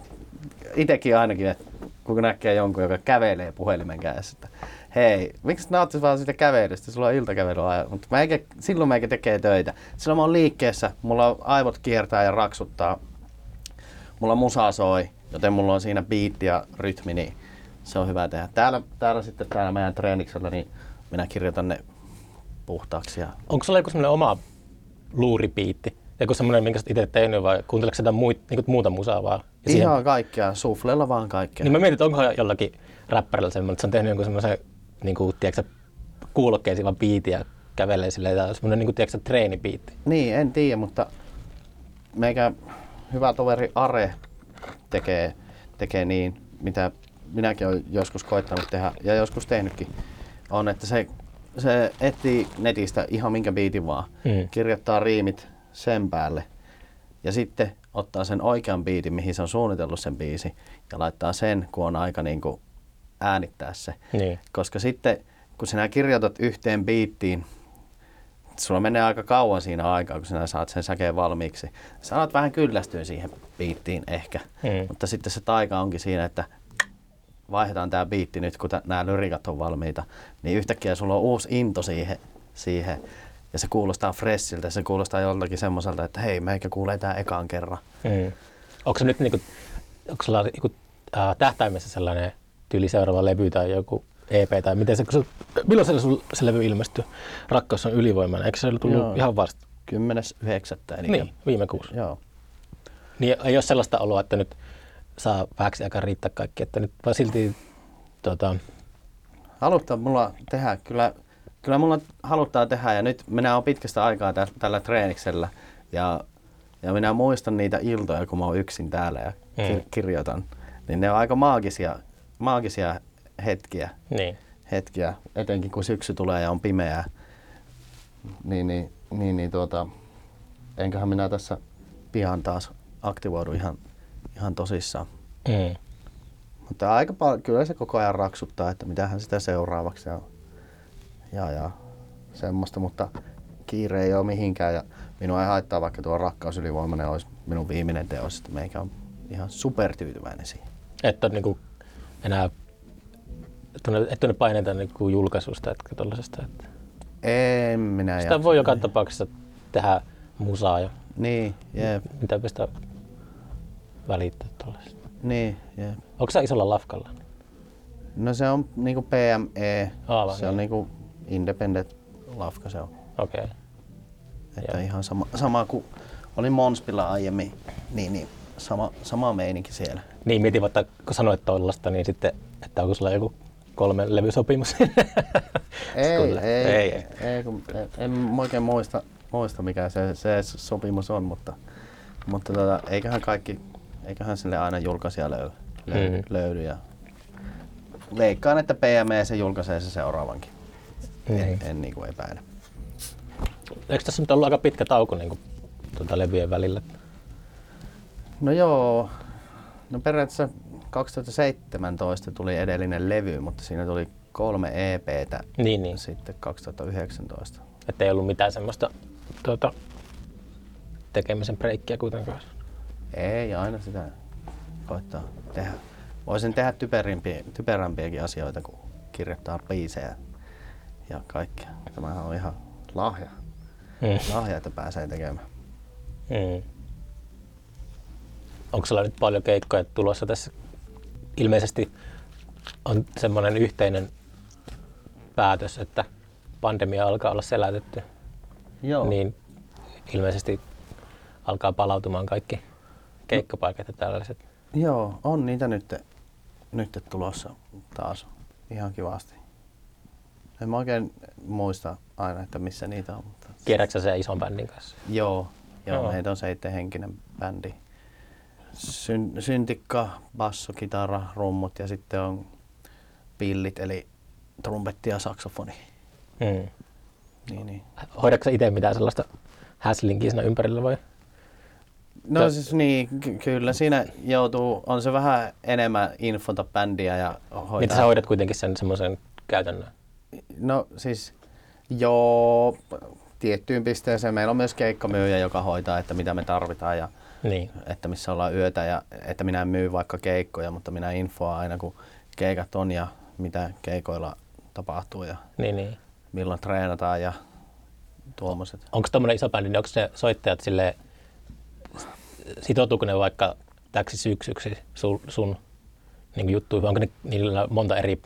Itekin ainakin, että kun näkee jonkun, joka kävelee puhelimen kädessä, että hei, miksi nauttis vaan siitä kävelystä, sulla on iltakävely mutta meikä, silloin meikä tekee töitä. Silloin mä oon liikkeessä, mulla on aivot kiertää ja raksuttaa, mulla musa soi, joten mulla on siinä biitti ja rytmi, niin se on hyvä tehdä. Täällä, täällä sitten täällä meidän treeniksellä, niin minä kirjoitan ne puhtaaksi. Ja... Onko sulla joku semmoinen oma luuripiitti? Joku semmoinen, minkä itse tehnyt vai kuunteleeko sä muit, niin muuta musaa vaan? Ja siihen- Ihan kaikkea, suflella vaan kaikkea. Niin mä mietin, että onkohan jollakin räppärillä semmoinen, että se on tehnyt jonkun semmoisen, niin kuin, tiedätkö, kuulokkeisiin vaan biitin ja kävelee silleen, tai semmoinen, niin kuin, tiedätkö, treenibiitti. Niin, en tiedä, mutta meikä hyvä toveri Are tekee, tekee niin, mitä minäkin olen joskus koittanut tehdä ja joskus tehnytkin, on, että se, se etsii netistä ihan minkä biitin vaan, Mm. kirjoittaa riimit sen päälle ja sitten ottaa sen oikean biitin, mihin se on suunnitellut sen biisi ja laittaa sen, kun on aika niin kuin äänittää se. Niin. Koska sitten, kun sinä kirjoitat yhteen biittiin, sulla menee aika kauan siinä aikaa, kun sinä saat sen säkeen valmiiksi. Sä alat vähän kyllästyä siihen biittiin ehkä, Mm. mutta sitten se taika onkin siinä, että vaihdetaan tämä biitti nyt, kun nämä lyrikat on valmiita, niin yhtäkkiä sulla on uusi into siihen, siihen ja se kuulostaa freshiltä, se kuulostaa joltakin semmoiselta, että hei, meikä kuulee tämä ekaan kerran. Mm. Onko se nyt niinku, onko sulla joku, äh, tähtäimessä sellainen tyyli seuraava levy tai joku EP tai miten se, se milloin se, se levy ilmestyi? Rakkaus on ylivoimainen. Eikö se ollut tullut Joo. ihan vasta? 10.9. Eli Niin, viime kuussa. Joo. Niin ei ole sellaista oloa, että nyt saa vähäksi aikaa riittää kaikki, että nyt vaan silti tota, Haluttaa mulla tehdä, kyllä, kyllä mulla haluttaa tehdä ja nyt minä olen pitkästä aikaa tä, tällä treeniksellä ja, ja minä muistan niitä iltoja, kun mä oon yksin täällä ja kir, Mm. kirjoitan. Niin ne on aika maagisia, maagisia hetkiä, niin. hetkiä, etenkin kun syksy tulee ja on pimeää. Niin, niin, niin, niin tuota, enköhän minä tässä pian taas aktivoidu ihan, ihan tosissaan. Mm. Mutta aika paljon, kyllä se koko ajan raksuttaa, että mitähän sitä seuraavaksi ja, ja, ja semmoista, mutta kiire ei ole mihinkään ja minua ei haittaa, vaikka tuo rakkaus ylivoimainen olisi minun viimeinen teos, että meikä on ihan supertyytyväinen siihen. Että on niinku enää tunne, et tunne paineita niinku julkaisusta, etkä tollasesta. Että En minä sitä jaksa. voi joka tapauksessa tehdä musaa ja Niin, jep, mitä pistä välittää tollasesta. niin, jep. Onko sä isolla lafkalla? No se on niinku PME, Aivan, se on niin. niinku independent lafka se on. Okei. Okay. Että Joo. ihan sama, sama kuin oli Monspilla aiemmin, niin, niin sama, sama meininki siellä. Niin, mietin vaikka, kun sanoit tollasta, niin sitten, että onko sulla joku kolme levysopimus? [laughs] Ei, Kyllä. ei, ei, ei, ei. ei kun, en, en oikein muista, muista mikä se, se sopimus on, mutta, mutta tota, eiköhän kaikki, eiköhän sille aina julkaisija löydy, löydy, Mm. löydy ja veikkaan, että PME se julkaisee se seuraavankin. Niin. En, en niin kuin epäile. Eikö tässä nyt ollut aika pitkä tauko niin kuin, tuota, levyjen välillä? No joo, no periaatteessa 2017 tuli edellinen levy, mutta siinä tuli kolme EPtä Niin, niin. sitten 2019. Että ei ollut mitään semmoista tuota, tekemisen breikkiä kuitenkaan. Ei aina sitä koittaa tehdä. Voisin tehdä typerimpiä, typerämpiäkin asioita kuin kirjoittaa biisejä ja kaikkea. Tämähän on ihan lahja. Mm. Lahja, että pääsee tekemään. Mm. Onko sulla nyt paljon keikkoja tulossa tässä? Ilmeisesti on semmoinen yhteinen päätös, että pandemia alkaa olla selätetty. Joo. Niin ilmeisesti alkaa palautumaan kaikki keikkapaikat ja tällaiset. Joo, on niitä nyt, nyt tulossa taas ihan kivasti. En mä oikein muista aina, että missä niitä on. Mutta... Kierräksä se ison bändin kanssa? Joo, joo, Joo. meitä on seitsemänhenkinen bändi. Syn, syntikka, basso, kitara, rummut ja sitten on pillit eli trumpetti ja saksofoni. Mm. Niin, niin. Hoidatko itse mitään sellaista häslinkiä siinä ympärillä vai? No siis niin, ky- kyllä siinä joutuu, on se vähän enemmän infota bändiä ja hoitaa. Mitä sä hoidat kuitenkin sen semmoisen käytännön? No siis, joo, tiettyyn pisteeseen. Meillä on myös keikkamyyjä, joka hoitaa, että mitä me tarvitaan ja Niin. että missä ollaan yötä ja että minä en myy vaikka keikkoja, mutta minä infoa aina kun keikat on ja mitä keikoilla tapahtuu ja Niin, niin. milloin treenataan ja tuommoiset. Onko tuommoinen iso bändi, niin onko ne soittajat sille sitoutuuko ne vaikka täksi syksyksi sun, sun niin juttuihin? Onko ne, niillä monta eri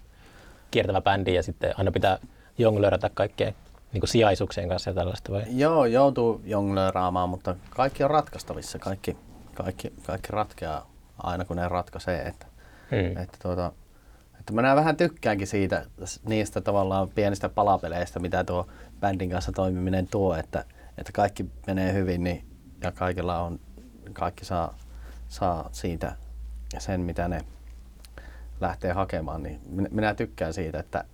kiertävä bändiä ja sitten aina pitää jonglöörätä kaikkeen niin sijaisuuksien kanssa ja tällaista vai? Joo, joutuu jonglööraamaan, mutta kaikki on ratkaistavissa. Kaikki, kaikki, kaikki ratkeaa aina kun ne ratkaisee. Että, Hmm. että, tuota, että minä vähän tykkäänkin siitä, niistä tavallaan pienistä palapeleistä, mitä tuo bändin kanssa toimiminen tuo, että, että kaikki menee hyvin niin, ja kaikilla on, kaikki saa, saa siitä sen, mitä ne lähtee hakemaan. Niin minä, minä tykkään siitä, että,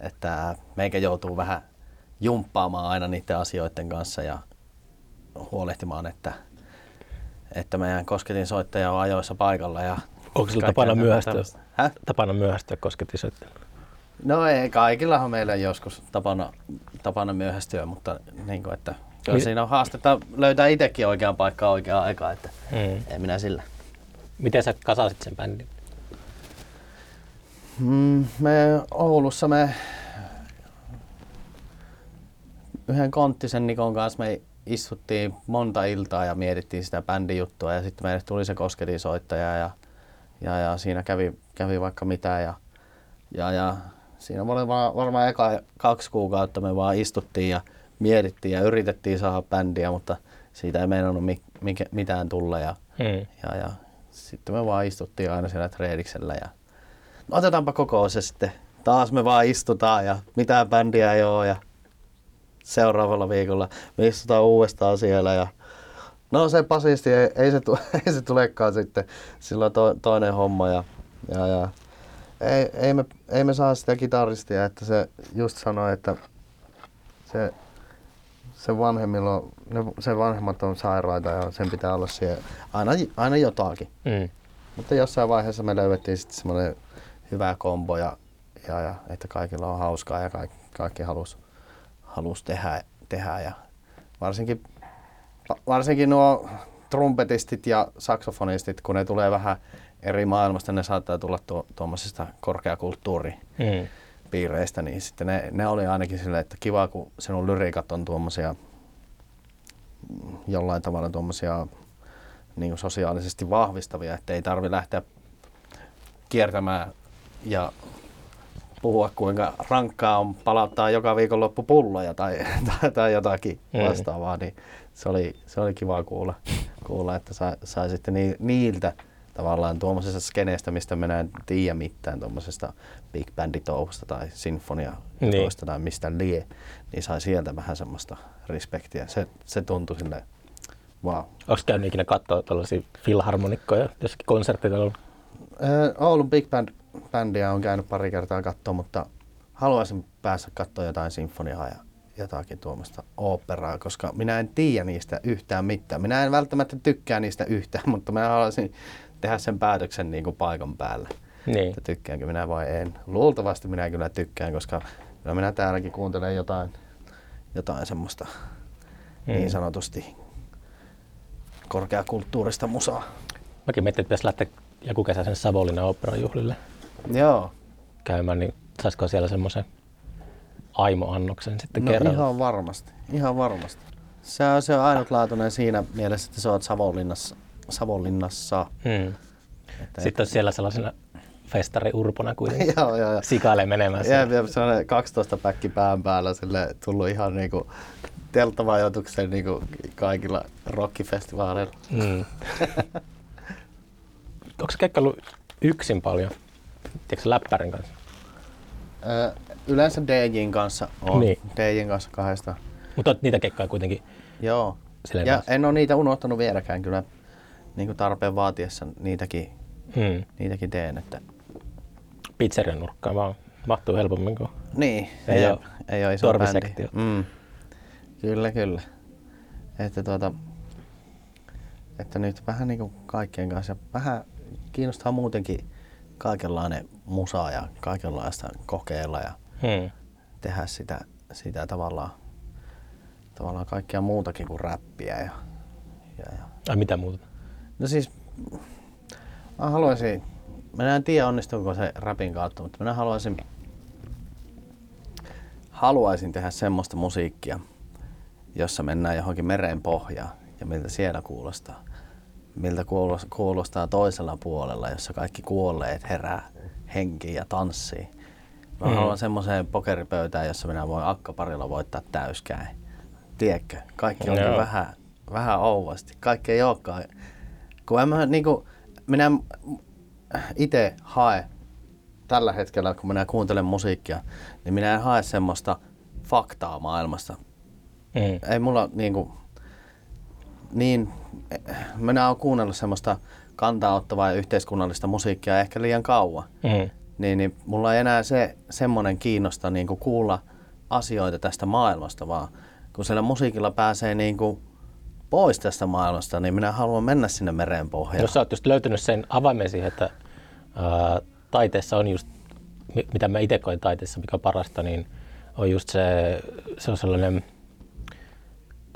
että meikä joutuu vähän jumppaamaan aina niiden asioiden kanssa ja huolehtimaan, että, että meidän kosketin soittaja on ajoissa paikalla. Ja Onko kaikkea tapana myöhästyä. Häh? tapana myöhästyä kosketinsoittajana? No ei, kaikillahan meillä joskus tapana, tapana myöhästyä, mutta niin kuin, että kyllä Mi- siinä on haastetta löytää itsekin oikean paikkaan oikeaan aikaan, että Hmm. ei minä sillä. Miten sä kasasit sen bändin? Mm, me Oulussa me yhden Konttisen Nikon kanssa me istuttiin monta iltaa ja mietittiin sitä bändijuttua ja sitten meille tuli se kosketisoittaja ja, ja, ja siinä kävi, kävi vaikka mitä ja, ja, ja siinä oli vaan, varmaan eka kaksi kuukautta me vaan istuttiin ja mietittiin ja yritettiin saada bändiä, mutta siitä ei meinannut mi, mikä, mitään tulla ja, Hmm. ja, ja sitten me vaan istuttiin aina siellä treediksellä ja no otetaanpa kokous ja sitten taas me vaan istutaan ja mitään bändiä ei ole ja seuraavalla viikolla me istutaan uudestaan siellä ja no se basisti ei, ei, se, [laughs] ei se tulekaan sitten silloin to, toinen homma ja, ja, ja ei, ei, me, ei me saa sitä kitaristia, että se just sanoi, että se, se vanhemmilla on, ne, se vanhemmat on sairaita ja sen pitää olla siellä aina, aina jotakin. Hmm. Mutta jossain vaiheessa me löydettiin sitten semmoinen hyvä kombo ja, ja, ja että kaikilla on hauskaa ja kaikki, kaikki halus, halus tehdä, tehdä ja varsinkin, varsinkin nuo trumpetistit ja saksofonistit, kun ne tulee vähän eri maailmasta, ne saattaa tulla tuo, tuommoisesta korkeakulttuuripiireistä, Hmm. niin sitten ne, ne oli ainakin silleen, että kiva, kun sinun lyriikat on tuommoisia mm, jollain tavalla tuommoisia niin sosiaalisesti vahvistavia, että ei tarvi lähteä kiertämään ja puhua kuinka rankkaa on palauttaa joka viikonloppu pulloja tai, [laughs] tai, tai jotakin vastaavaa, niin se oli, se oli kiva kuulla, kuulla että sai, sai sitten ni, niiltä tavallaan tuommoisesta skeneestä, mistä minä en tiedä mitään tuommoisesta big banditouhusta tai sinfonia Niin. tai mistä lie, niin sai sieltä vähän semmoista respektiä. Se, se tuntui silleen, wow. Onko käynyt ikinä katsoa tällaisia filharmonikkoja jossakin konserttitalolla? Ö, Oulun Big Band bändiä on käynyt pari kertaa katsoa, mutta haluaisin päästä katsoa jotain sinfoniaa ja jotakin tuommoista oopperaa, koska minä en tiedä niistä yhtään mitään. Minä en välttämättä tykkää niistä yhtään, [laughs] mutta minä haluaisin tehdä sen päätöksen niin kuin paikan päällä. Niin. Että tykkäänkö minä vai en. Luultavasti minä kyllä tykkään, koska kyllä minä täälläkin kuuntelen jotain, jotain semmoista Mm. niin sanotusti korkeakulttuurista musaa. Mäkin mietin, että pitäisi lähteä joku kesä sen Savonlinnan oopperan juhlille Joo, käymään, niin saisiko siellä semmoisen aimo-annoksen sitten No kerralla? ihan varmasti, ihan varmasti. Se on, se on ainutlaatuinen siinä mielessä, että sä oot Savonlinnassa. Savonlinnassa. Hmm. Että Sitten olisi siellä sellaisena festari urpona kuitenkin [laughs] joo, joo, joo. sikailee menemään. Jep, sinne. jep, se on 12 päkki pään päällä sille tullut ihan niinku telttavajoitukseen niinku kaikilla rockifestivaaleilla. Mm. Onko se keikkaillut yksin paljon? Tiedätkö läppärin kanssa? Ö, yleensä DJin kanssa on. Niin. DJin kanssa kahdesta. Mutta niitä keikkaa kuitenkin Joo. silleen Ja kanssa. en ole niitä unohtanut vieläkään kyllä. Niin kuin tarpeen vaatiessa niitäkin, Hmm. niitäkin teen. Että Pizzerian nurkkaan vaan mahtuu helpommin kuin Niin, Ei ei, ole, ei ole iso bändi. Mm. Kyllä, kyllä. Että, tuota, että nyt vähän niin kuin kaikkien kanssa, vähän kiinnostaa muutenkin kaikenlainen musa ja kaikenlaista kokeilla ja hmm. tehdä sitä, sitä tavallaan tavallaan kaikkea muutakin kuin räppiä. Ja, ja, ja. Ai mitä muuta? No siis, mä haluaisin, mä en tiedä onnistuuko se rapin kautta, mutta minä haluaisin, haluaisin tehdä semmoista musiikkia, jossa mennään johonkin meren pohjaan ja miltä siellä kuulostaa. Miltä kuulostaa toisella puolella, jossa kaikki kuolleet herää henkiin ja tanssii. Mä mm. haluan semmoiseen pokeripöytään, jossa minä voin akkaparilla voittaa täyskäin. Tiedätkö? Kaikki onkin vähän, vähän ouvasti. Kaikki ei olekaan. Kun en mä, niin kuin, minä itse hae tällä hetkellä, kun minä kuuntelen musiikkia, niin minä en hae semmoista faktaa maailmasta. Mm. Ei mulla niin kuin, niin, minä olen kuunnellut semmoista kantaa ottavaa ja yhteiskunnallista musiikkia ehkä liian kauan. Mm. Niin, niin mulla ei enää se semmoinen kiinnosta niin kuin kuulla asioita tästä maailmasta, vaan kun siellä musiikilla pääsee niin kuin pois tästä maailmasta, niin minä haluan mennä sinne meren pohjaan. Jos sä oot just löytänyt sen avaimen siihen, että ää, taiteessa on just, mitä mä itse koen taiteessa, mikä on parasta, niin on just se, se on sellainen,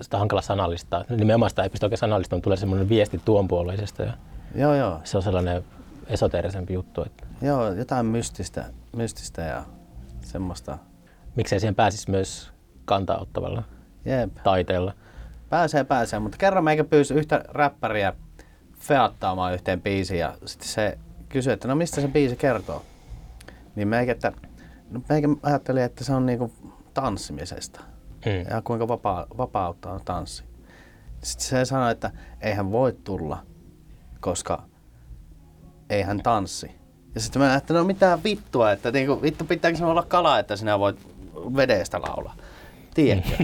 sitä hankala sanallista. Nimenomaan sitä ei pysty oikein sanallistamaan, tulee semmoinen viesti tuon puoleisesta. Ja joo, joo. Se on sellainen esoteerisempi juttu. Että... Joo, jotain mystistä, mystistä ja semmoista. Miksei siihen pääsisi myös kantaa ottavalla Jep. taiteella? Pääsee, pääsee, mutta kerran meikä pyysi yhtä räppäriä feattaamaan yhteen biisiin ja sitten se kysyi, että no mistä se biisi kertoo. Niin meikä, että, no meikä ajatteli, että se on niinku tanssimisesta hmm. ja kuinka vapaa, vapauttaa tanssi. Sitten se sanoi, että eihän voi tulla, koska ei hän tanssi. Ja sitten mä ajattelin, no mitään vittua, että niinku, vittu pitääkö se olla kala, että sinä voit vedestä laulaa. Tiedätkö?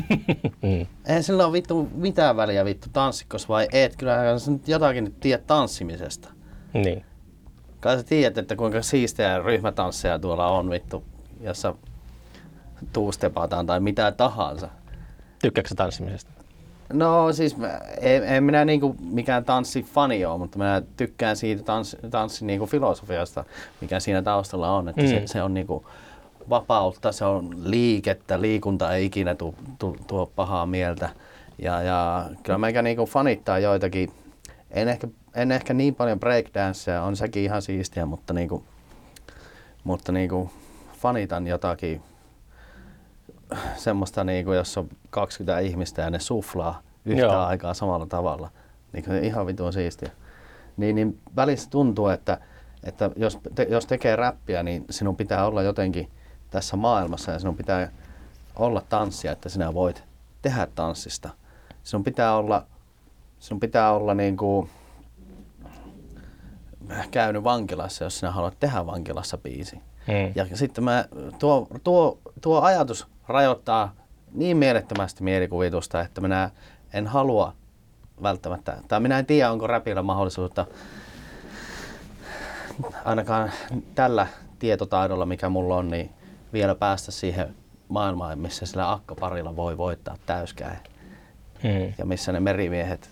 mm. [laughs] Eihän sillä ole vittu mitään väliä vittu tanssikos vai et. Kyllä sä nyt jotakin tiedät tanssimisesta. Niin. Kai sä tiedät, että kuinka siistejä ryhmätansseja tuolla on vittu, jossa tuustepataan tai mitä tahansa. Tykkääkö tanssimisesta? No siis en, en minä niinku mikään tanssifani ole, mutta minä tykkään siitä tanssi, tanssin niinku filosofiasta, mikä siinä taustalla on. Että mm. se, se on niinku vapautta, se on liikettä, liikunta ei ikinä tu, tu, tuo pahaa mieltä. Ja, ja kyllä meikä niinku fanittaa joitakin, en ehkä, en ehkä niin paljon breakdancea, on sekin ihan siistiä, mutta, niinku, mutta niinku fanitan jotakin semmoista, niin kuin, jos on 20 ihmistä ja ne suflaa yhtä Joo. aikaa samalla tavalla. Niin kuin, ihan vitun siistiä. Niin, niin välissä tuntuu, että, että jos, te, jos tekee räppiä, niin sinun pitää olla jotenkin tässä maailmassa ja sinun pitää olla tanssia, että sinä voit tehdä tanssista. Sinun pitää olla, sinun pitää olla niin kuin käynyt vankilassa, jos sinä haluat tehdä vankilassa biisi. Hmm. Ja sitten mä, tuo, tuo, tuo ajatus rajoittaa niin mielettömästi mielikuvitusta, että minä en halua välttämättä, tai minä en tiedä, onko räpillä mahdollisuutta ainakaan tällä tietotaidolla, mikä mulla on, niin vielä päästä siihen maailmaan, missä sillä akkaparilla voi voittaa täyskään. Hmm. Ja missä ne merimiehet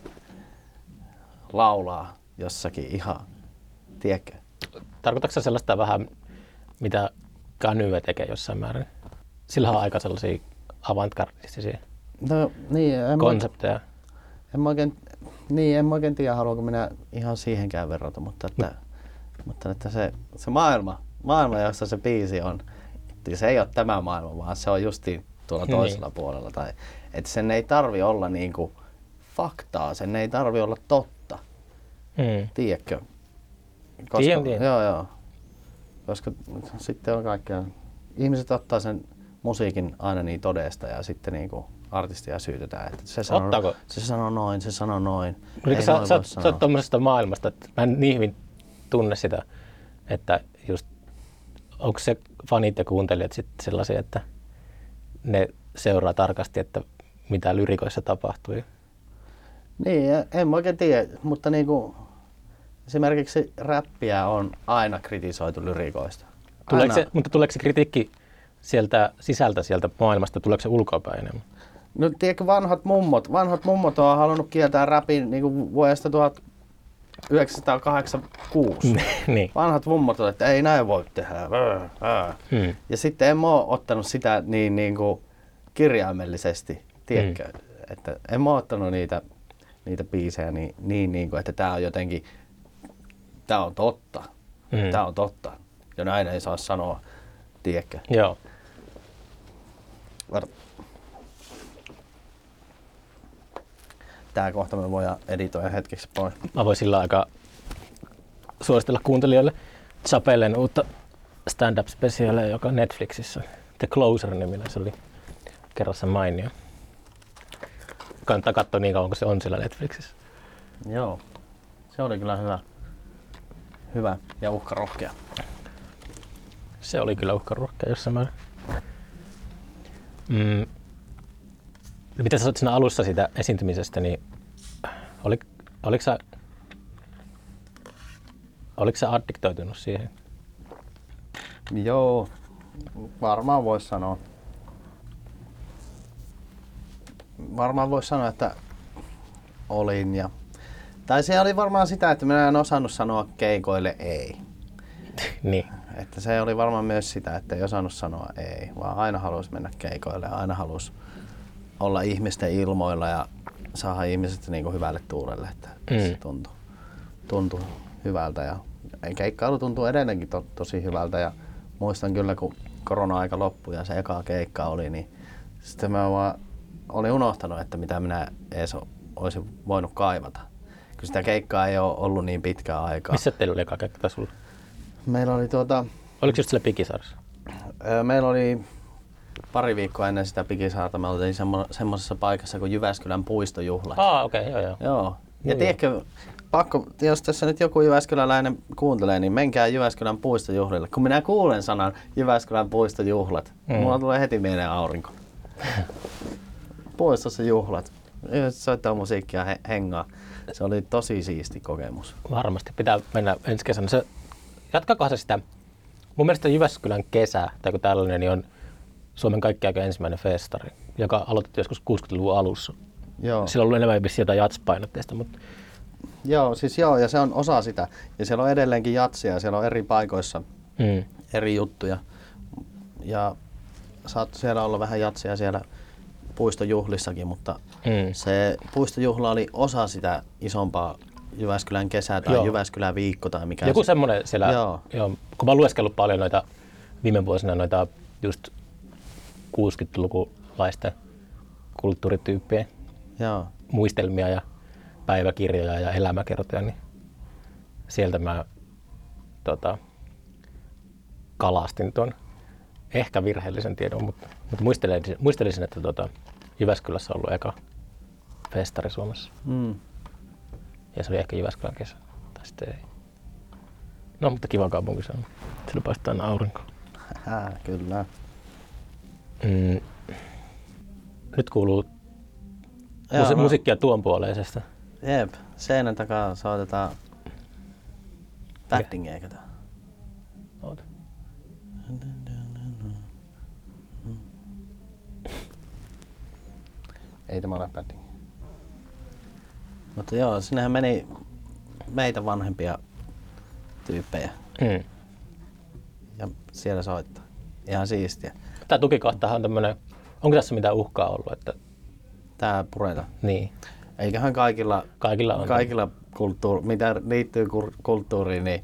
laulaa jossakin ihan, tiedätkö? Tarkoitatko sellaista vähän, mitä Kanyve tekee jossain määrin? sillä on aika sellaisia avantgardistisia no, niin, en konsepteja. Mä, en mä oikein, niin, en mä oikein tiedä, haluanko minä ihan siihenkään verrata, mutta, että, mm. mutta että se, se maailma, maailma, jossa se biisi on, se ei ole tämä maailma, vaan se on justiin tuolla niin. toisella niin. puolella. Tai, että sen ei tarvi olla niinku faktaa, sen ei tarvi olla totta. Hmm. Tiedätkö? Koska, Tien, tien. Joo, joo. Koska sitten on kaikkea. Ihmiset ottaa sen musiikin aina niin todesta ja sitten niin kuin artistia syytetään. Että se, sanoo, se sanoo noin, se sanoo noin. Ei sä, noin sä, sä oot tuommoisesta maailmasta, että mä en niin hyvin tunne sitä, että just onko se fanit ja kuuntelijat sitten sellaisia, että ne seuraa tarkasti, että mitä lyrikoissa tapahtui? Niin, en mä oikein tiedä, mutta niinku, esimerkiksi räppiä on aina kritisoitu lyrikoista. Tuleeko se, mutta tuleeko se kritiikki sieltä sisältä, sieltä maailmasta, tuleeko se ulkoapäin enemmän? No tiedätkö, vanhat mummot, vanhat mummot on halunnut kieltää rapin niin kuin vuodesta 1986. [laughs] niin. Vanhat mummot että ei näin voi tehdä. Hmm. Ja sitten en ole ottanut sitä niin, niin kuin kirjaimellisesti, tiedätkö? Hmm. että en mä ottanut niitä, niitä biisejä niin, niin, niin kuin, että tää on jotenkin, tää on totta. Mm. Tää on totta. Ja näin ei saa sanoa, tiedätkö? Joo. Var- Tää kohta me voidaan editoida hetkeksi pois. Mä voisin sillä aika suositella kuuntelijoille Chapellen uutta stand-up-spesiaalia, joka on Netflixissä. The Closer-niminen, se oli kerrassa mainio. Kannattaa katsoa niin kauan, kun se on siellä Netflixissä. Joo. Se oli kyllä hyvä. Hyvä ja uhkarohkea. Se oli kyllä uhkaruokkea jossain määrin. Mm. Mitä sä sanoit siinä alussa siitä esiintymisestä, niin oli, oliko sä, oliko sä addiktoitunut siihen? Joo, varmaan voisi sanoa. Varmaan voisi sanoa, että olin. Ja... Tai se oli varmaan sitä, että minä en osannut sanoa keikoille ei. [laughs] niin. Että se oli varmaan myös sitä, että ei osannut sanoa ei, vaan aina halusi mennä keikoille ja aina halusi olla ihmisten ilmoilla ja saada ihmiset niin kuin hyvälle tuurelle, että Mm. se tuntui, tuntui hyvältä ja keikkailu tuntuu edelleenkin to, tosi hyvältä ja muistan kyllä kun korona-aika loppui ja se eka keikka oli, niin sitten mä vaan olin unohtanut, että mitä minä edes olisin voinut kaivata. Kun sitä keikkaa ei ole ollut niin pitkää aikaa. Missä teillä oli eka keikka sulla? Meillä oli tuota, Oliko just siellä Pikisaaressa? Öö, Meillä oli pari viikkoa ennen sitä Pikisaarta, me oltiin semmo- semmoisessa paikassa kuin Jyväskylän puistojuhla. Aa, okei, okay, joo joo. Joo. Ja Joo. tiedätkö, pakko, jos tässä nyt joku Jyväskyläläinen kuuntelee, niin menkää Jyväskylän puistojuhlille. Kun minä kuulen sanan Jyväskylän puistojuhlat, Mm. mm. mulla tulee heti mieleen aurinko. [laughs] Puistossa juhlat. Yhdessä Soittaa musiikkia he- hengaa. Se oli tosi siisti kokemus. Varmasti pitää mennä ensi kesänä. Se, jatkakohan se sitä, mun mielestä Jyväskylän kesä, tai kun tällainen, niin on Suomen kaikkiaika ensimmäinen festari, joka aloitettiin joskus 60-luvun alussa. Joo. Sillä on ollut enemmän jotain jatspainotteista, mutta Joo, siis joo, ja se on osa sitä. Ja siellä on edelleenkin jatsia, ja siellä on eri paikoissa mm, eri juttuja. Ja saattoi siellä olla vähän jatsia siellä puistojuhlissakin, mutta mm. se puistojuhla oli osa sitä isompaa Jyväskylän kesää tai Joo. Jyväskylän viikko tai mikä Joku se. semmoinen siellä, joo. Joo. Joo, kun mä oon lueskellut paljon noita viime vuosina noita just 60-lukulaisten kulttuurityyppien Joo. muistelmia ja päiväkirjoja ja elämäkertoja, niin sieltä mä tota, kalastin tuon ehkä virheellisen tiedon, mutta, mutta muistelisin, muistelisin, että tota, Jyväskylässä on ollut eka festari Suomessa. Mm. Ja se oli ehkä Jyväskylän kesä. Tai sitten ei. No, mutta kiva kaupunki se on. Sillä paistaa aina aurinko. Kyllä. Mm. Nyt kuuluu Joo, musi- no. musiikkia tuon puoleisesta. Jep, seinän takaa soitetaan batting eikö tää? Oota. Ei tämä ole batting. Mutta joo, sinnehän meni meitä vanhempia tyyppejä Mm. ja siellä soittaa. Ihan siistiä. Tämä tukikohtahan on tämmöinen, onko tässä mitään uhkaa ollut, että Tää pureta. niin, Eiköhän kaikilla, kaikilla on. kaikilla kulttuuri, mitä liittyy kulttuuriin, niin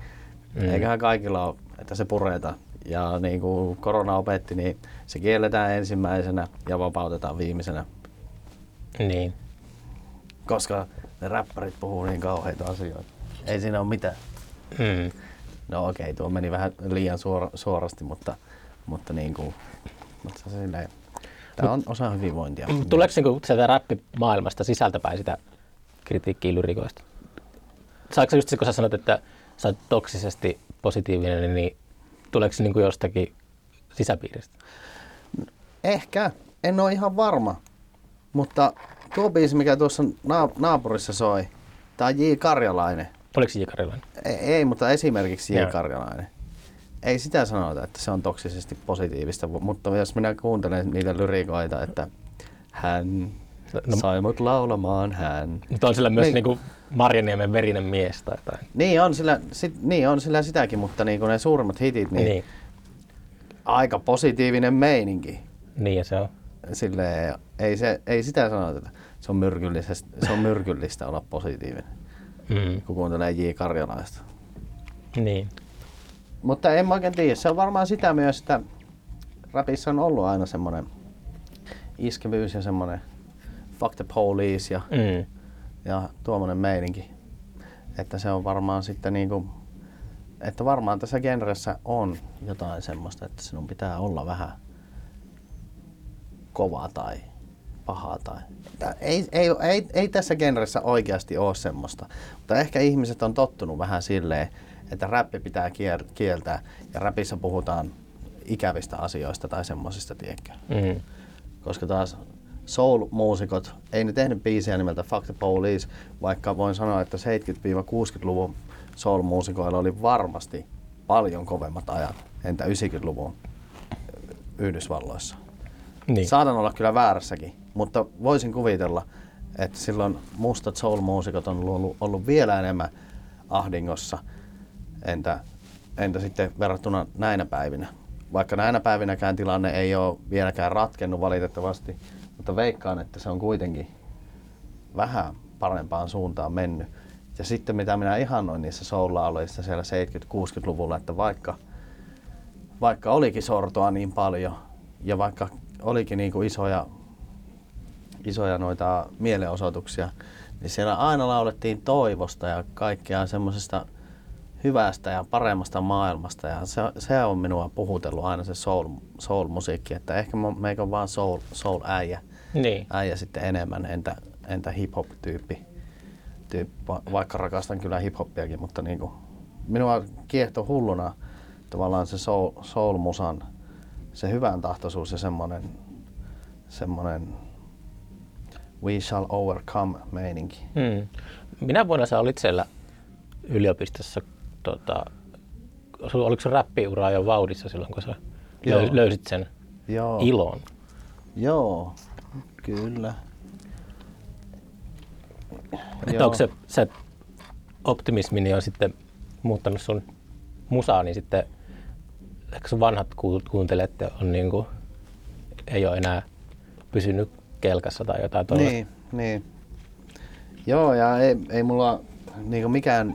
Mm. mm. eiköhän kaikilla ole, että se pureta. Ja niin kuin korona opetti, niin se kielletään ensimmäisenä ja vapautetaan viimeisenä. Niin. Koska ne räppärit puhuu niin kauheita asioita. Ei siinä ole mitään. Mm. No okei, okay, tuo meni vähän liian suora, suorasti, mutta, mutta, niin kuin, mutta se silleen, tämä on osa hyvinvointia. Mut Tuleeko niinku sieltä räppimaailmasta sisältäpäin sitä kritiikkiä lyrikoista? Saatko sä just se, kun sä sanot, että sä oot toksisesti positiivinen, niin tuleeko se niinku jostakin sisäpiiristä? Ehkä, en ole ihan varma. Mutta tuo biisi, mikä tuossa na- naapurissa soi, tämä on J. Karjalainen. Oliko se Jikarilainen? Ei, ei mutta esimerkiksi J. Joo. Karjalainen. Ei sitä sanota, että se on toksisesti positiivista, mutta jos minä kuuntelen niitä lyrikoita, että hän No, no, sai mut laulamaan hän. Mutta on sillä myös Niin. niinku Marjaniemen verinen mies tai jotain. Niin on sillä, sit, niin on sillä sitäkin, mutta niin kuin ne suurimmat hitit, niin, Niin. niin. aika positiivinen meininki. Niin ja se on. silleen, ei, se, ei sitä sanota, että se on, myrkyllistä, se on myrkyllistä olla positiivinen, Mm. kun kuuntelee J. Karjalaista. Niin. Mutta en mä oikein tiedä. Se on varmaan sitä myös, että rapissa on ollut aina semmoinen iskevyys ja semmoinen fuck the police ja, Mm. ja tuommoinen meininki. Että se on varmaan sitten niinku, että varmaan tässä genressä on jotain semmoista, että sinun pitää olla vähän kova tai paha tai... Ei, ei, ei, ei tässä genressä oikeasti ole semmoista, mutta ehkä ihmiset on tottunut vähän silleen, että räppi pitää kier- kieltää ja räpissä puhutaan ikävistä asioista tai semmoisista, tiedätkö? Mm. koska taas soul-muusikot, ei ne tehnyt biisejä nimeltä Fuck the Police, vaikka voin sanoa, että 70-60-luvun soul-muusikoilla oli varmasti paljon kovemmat ajat, entä 90-luvun Yhdysvalloissa. Niin. Saatan olla kyllä väärässäkin, mutta voisin kuvitella, että silloin mustat soul-muusikot on ollut, ollut vielä enemmän ahdingossa, entä, entä sitten verrattuna näinä päivinä. Vaikka näinä päivinäkään tilanne ei ole vieläkään ratkennut valitettavasti, mutta veikkaan, että se on kuitenkin vähän parempaan suuntaan mennyt. Ja sitten mitä minä ihannoin niissä soul-lauluissa siellä 70-60-luvulla, että vaikka, vaikka olikin sortoa niin paljon ja vaikka olikin niin kuin isoja, isoja noita mielenosoituksia, niin siellä aina laulettiin toivosta ja kaikkea semmoisesta hyvästä ja paremmasta maailmasta. Ja se, se on minua puhutellut aina se soul, soul-musiikki, että ehkä meikä on vaan soul, soul-äijä Niin. äijä sitten enemmän, entä, entä hip-hop-tyyppi. Tyyppi, va- vaikka rakastan kyllä hip-hoppiakin, mutta niin kuin, minua kiehtoo hulluna tavallaan se soul, soul-musan, se hyvän tahtoisuus ja semmoinen, semmoinen we shall overcome meininki. Mm. Minä vuonna sä olit siellä yliopistossa, tota, oliko se räppiura jo vauhdissa silloin, kun sä Joo. löy- löysit sen Joo, ilon? joo, kyllä. Että onko se, se optimismi niin on sitten muuttanut sun musaa, niin sitten ehkä sun vanhat ku- kuuntelijat on niin kuin, ei ole enää pysynyt kelkassa tai jotain tuollaista. Niin, niin. Joo, ja ei, ei mulla niinku mikään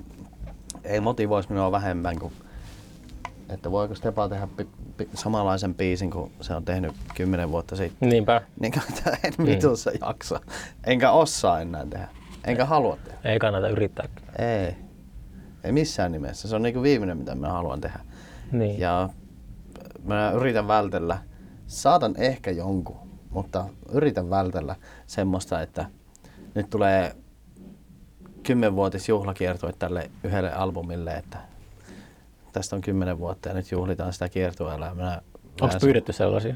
ei motivoisi minua vähemmän kuin, että voiko Stepa tehdä pi, pi, samanlaisen biisin kuin se on tehnyt kymmenen vuotta sitten. Niinpä. Niin kuin, että en vitussa jaksa. Enkä osaa enää tehdä. Enkä halua tehdä. Ei kannata yrittää. Ei. Ei missään nimessä. Se on niinku viimeinen, mitä mä haluan tehdä. Niin. Ja mä yritän vältellä, saatan ehkä jonkun, mutta yritän vältellä semmoista, että nyt tulee kymmenvuotis juhlakiertue tälle yhdelle albumille, että tästä on kymmenen vuotta ja nyt juhlitaan sitä kiertueella. Onko pyydetty sellaisia?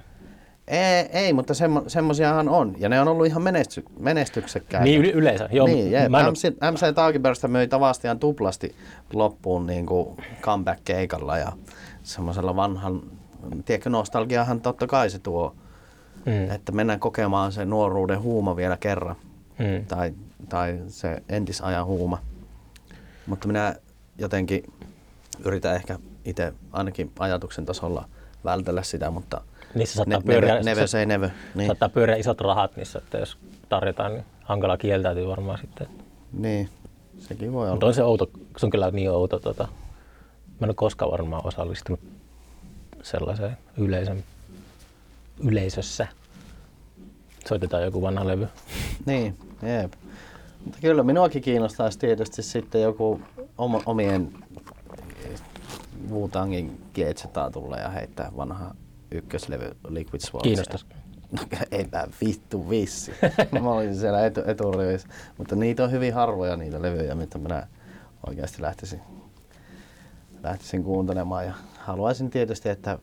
Ei, ei mutta semmo, semmosiahan on. Ja ne on ollut ihan menesty, menestyksekkäitä. Niin yle- yleensä. Joo, niin, jep. mä en MC, MC Taakiperstä möi Tavastian tuplasti loppuun niin kuin comeback-keikalla ja semmoisella vanhan, tiedätkö, nostalgiahan totta kai se tuo, Mm. että mennään kokemaan se nuoruuden huuma vielä kerran. Mm. Tai, tai se entisajan huuma. Mutta minä jotenkin yritän ehkä itse ainakin ajatuksen tasolla vältellä sitä, mutta Niissä saattaa ne, pyöriä, never se- say never. Niin, saattaa pyöriä isot rahat niissä, että jos tarjotaan, niin hankala kieltäytyy varmaan sitten. niin, sekin voi olla. Mutta on se outo, se on kyllä niin outo. Tota, mä en ole koskaan varmaan osallistunut sellaiseen yleisön, yleisössä. Soitetaan joku vanha levy. Niin, jep. Mutta kyllä minuakin kiinnostaisi tietysti sitten joku oma, omien Wu-Tangin G-Zetaa tulla ja heittää vanha ykköslevy Liquid Swords. Kiinnostais. No eipä vittu vissi. [laughs] Mä olin siellä etu, eturivissä. Mutta niitä on hyvin harvoja niitä levyjä, mitä minä oikeasti lähtisin, lähtisin kuuntelemaan. Ja haluaisin tietysti, että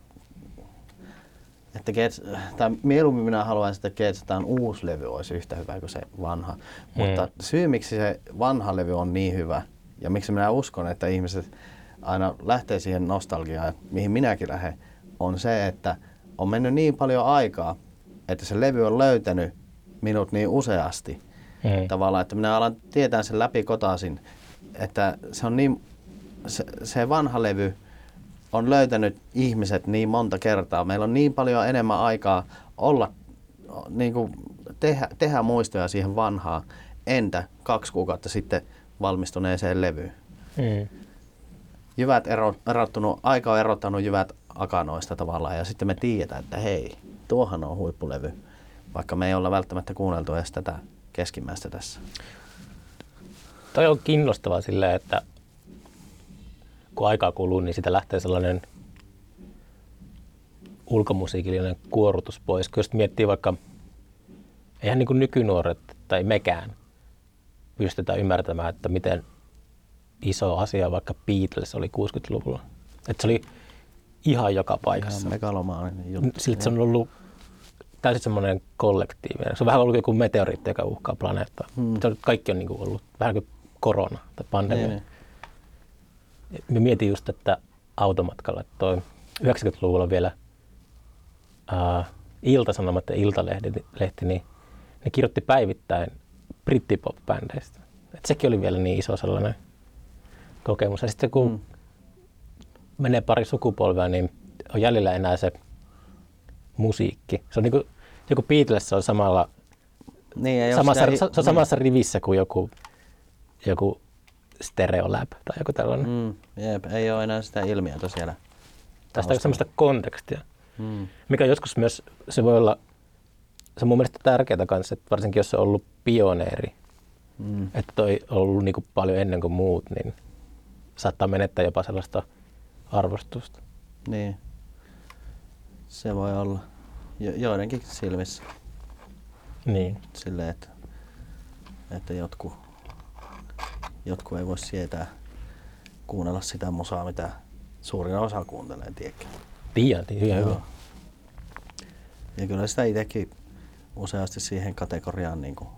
että Gets, tai mieluummin minä haluaisin, että Getsetaan uusi levy olisi yhtä hyvä kuin se vanha. Mutta syy, miksi se vanha levy on niin hyvä, ja miksi minä uskon, että ihmiset aina lähtee siihen nostalgiaan, mihin minäkin lähden, on se, että on mennyt niin paljon aikaa, että se levy on löytänyt minut niin useasti. Mm. Tavallaan, että minä alan tietää sen läpi kotaisin, että se on niin, se, se vanha levy on löytänyt ihmiset niin monta kertaa. Meillä on niin paljon enemmän aikaa olla, niin kuin tehdä, tehdä muistoja siihen vanhaan, entä kaksi kuukautta sitten valmistuneeseen levyyn. Mm. Jyvät ero, erottunut, aika on erottanut jyvät akanoista tavallaan ja sitten me tiedetään, että hei, tuohan on huippulevy, vaikka me ei olla välttämättä kuunneltu edes tätä keskimmäistä tässä. Toi on kiinnostavaa silleen, että kun aikaa kuluu, niin sitä lähtee sellainen ulkomusiikillinen kuorutus pois. Kun jos miettii vaikka, eihän niin kuin nykynuoret tai mekään pystytä ymmärtämään, että miten iso asia vaikka Beatles oli 60-luvulla. Että se oli ihan joka paikassa. Ihan megalomaaninen juttu. Siltä se on ollut täysin semmoinen kollektiivinen. Se on vähän ollut joku meteoriitti, joka uhkaa planeettaa. Hmm. Se on, kaikki on niin kuin ollut vähän kuin korona tai pandemia. Niin, niin. Mä mietin just, että automatkalla, että toi 90-luvulla vielä uh, Ilta-Sanomat ja Iltalehti, lehti, niin ne kirjoitti päivittäin brittipop-bändeistä. Et sekin oli vielä niin iso sellainen kokemus. Ja sitten kun Mm. menee pari sukupolvea, niin on jäljellä enää se musiikki. Se on niin kuin, joku Beatles on samalla, Niin, samassa, sitä- se on samassa rivissä kuin joku, joku Stereolab tai joku tällainen. Mm. Jep, ei ole enää sitä ilmiötä siellä. Tästä on semmoista kontekstia, Mm. mikä joskus myös, se voi olla, se on mun mielestä tärkeää kanssa, että varsinkin jos se on ollut pioneeri, Mm. että toi on ollut niin kuin paljon ennen kuin muut, niin saattaa menettää jopa sellaista arvostusta. Niin. Se voi olla jo, joidenkin silmissä Niin. silleen, että, että jotkut, jotkut ei voi sietää kuunnella sitä musaa, mitä suurin osa kuuntelee, tiedätkö? Tiedän, hyvä. Joo. Ja kyllä sitä itsekin useasti siihen kategoriaan niin kuin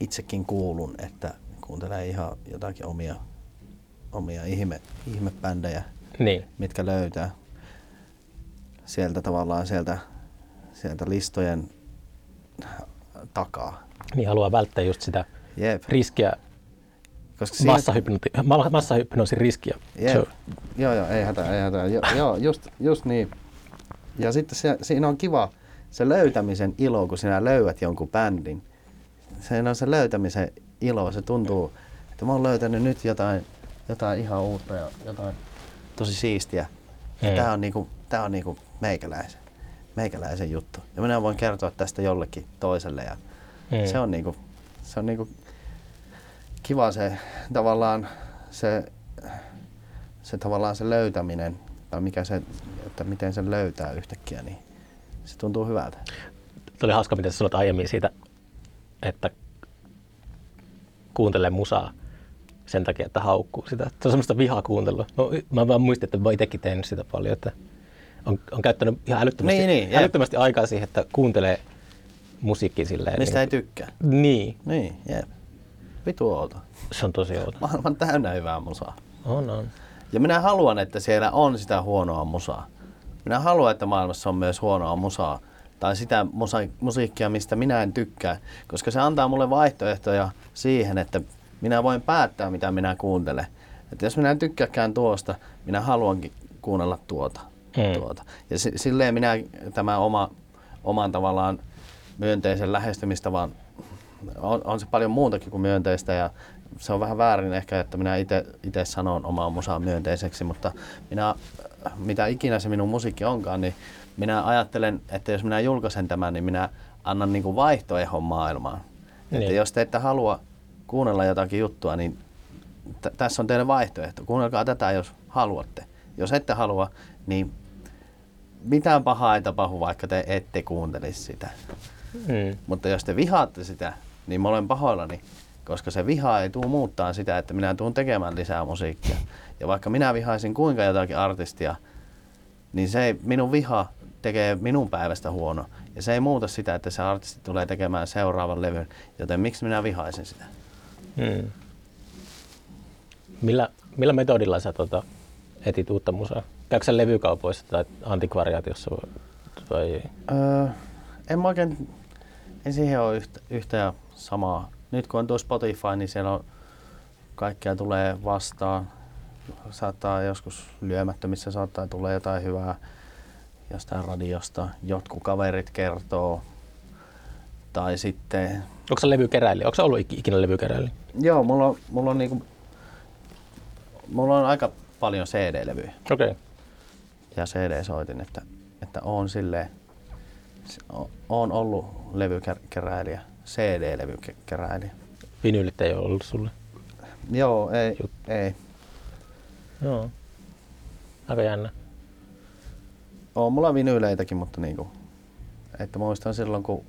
itsekin kuulun, että kuuntelee ihan jotakin omia, omia ihme, ihmebändejä, Niin. mitkä löytää sieltä tavallaan sieltä, sieltä listojen takaa. Niin haluaa välttää just sitä Jep. riskiä, Koska siinä, massahypnoti- ma- massahypnoosin riskiä. Jep. Se on- Joo, joo, ei hätää, ei hätää. Jo, joo, just, just niin. Ja sitten se, siinä on kiva se löytämisen ilo, kun sinä löydät jonkun bändin. Se on se löytämisen ilo, se tuntuu, että mä oon löytänyt nyt jotain, jotain ihan uutta ja jotain tosi siistiä. Ja Mm. tää on niinku, tää on niinku meikäläisen, meikäläisen juttu. Ja minä voin kertoa tästä jollekin toiselle ja Mm. se on niinku, se on niinku kiva se tavallaan se, se tavallaan se löytäminen tai mikä se, että miten sen löytää yhtäkkiä, niin se tuntuu hyvältä. Tuo oli hauska, mitä sä sanoit aiemmin siitä, että kuuntelee musaa sen takia, että haukkuu sitä. Se on semmoista vihaa kuuntelua. No, mä vaan muistin, että mä itsekin tehnyt sitä paljon, että on, on käyttänyt ihan älyttömästi, Niin, niin, jep. älyttömästi aikaa siihen, että kuuntelee musiikkia silleen. Mistä ei tykkää. Niin, Niin, jep. Vitu outo. se on tosi outo. Maailman täynnä hyvää musaa. On, on. Ja minä haluan, että siellä on sitä huonoa musaa. Minä haluan, että maailmassa on myös huonoa musaa. Tai sitä musa- musiikkia, mistä minä en tykkää. Koska se antaa mulle vaihtoehtoja siihen, että minä voin päättää, mitä minä kuuntelen. Että jos minä en tykkääkään tuosta, minä haluankin kuunnella tuota. Mm. tuota. Ja si- silleen minä tämä oma, oman tavallaan myönteisen lähestymistavan on, on se paljon muutakin kuin myönteistä ja se on vähän väärin ehkä, että minä itse sanon omaa musaa myönteiseksi, mutta minä, mitä ikinä se minun musiikki onkaan, niin minä ajattelen, että jos minä julkaisen tämän, niin minä annan niin kuin vaihtoehon maailmaan. Niin. Että jos te ette halua kuunnella jotakin juttua, niin t- tässä on teille vaihtoehto. Kuunnelkaa tätä, jos haluatte. Jos ette halua, niin mitään pahaa ei tapahdu, vaikka te ette kuuntelisi sitä. Mm. Mutta jos te vihaatte sitä, niin mä olen pahoillani, koska se viha ei tule muuttaa sitä, että minä tuun tekemään lisää musiikkia. Ja vaikka minä vihaisin kuinka jotakin artistia, niin se ei, minun viha tekee minun päivästä huono. Ja se ei muuta sitä, että se artisti tulee tekemään seuraavan levyn, joten miksi minä vihaisin sitä? Mm. Millä, millä metodilla sä tota, etit uutta musaa? Käykö sä levykaupoissa tai antikvariaatiossa vai? Öö, en mä oikein, en siihen ole yhtä, yhtä samaa. Nyt kun on tuo Spotify, niin siellä on kaikkea tulee vastaan. Saattaa joskus lyömättömissä saattaa tulla jotain hyvää. jostain radiosta, jotkut kaverit kertoo. Tai sitten, Onko se levykeräilijä? Onko se ollut ik- ikinä levykeräilijä? joo, mulla on, mulla on niinku, mulla on aika paljon CD-levyjä Okei. Okay. ja CD-soitin, että, että on silleen, on ollut levykeräilijä, CD-levykeräilijä. Vinyylit ei ole ollut sulle. Joo, ei, Jut- ei. Joo. Aika jännä. On mulla vinyyleitäkin, mutta niinku, että muistan silloin, kun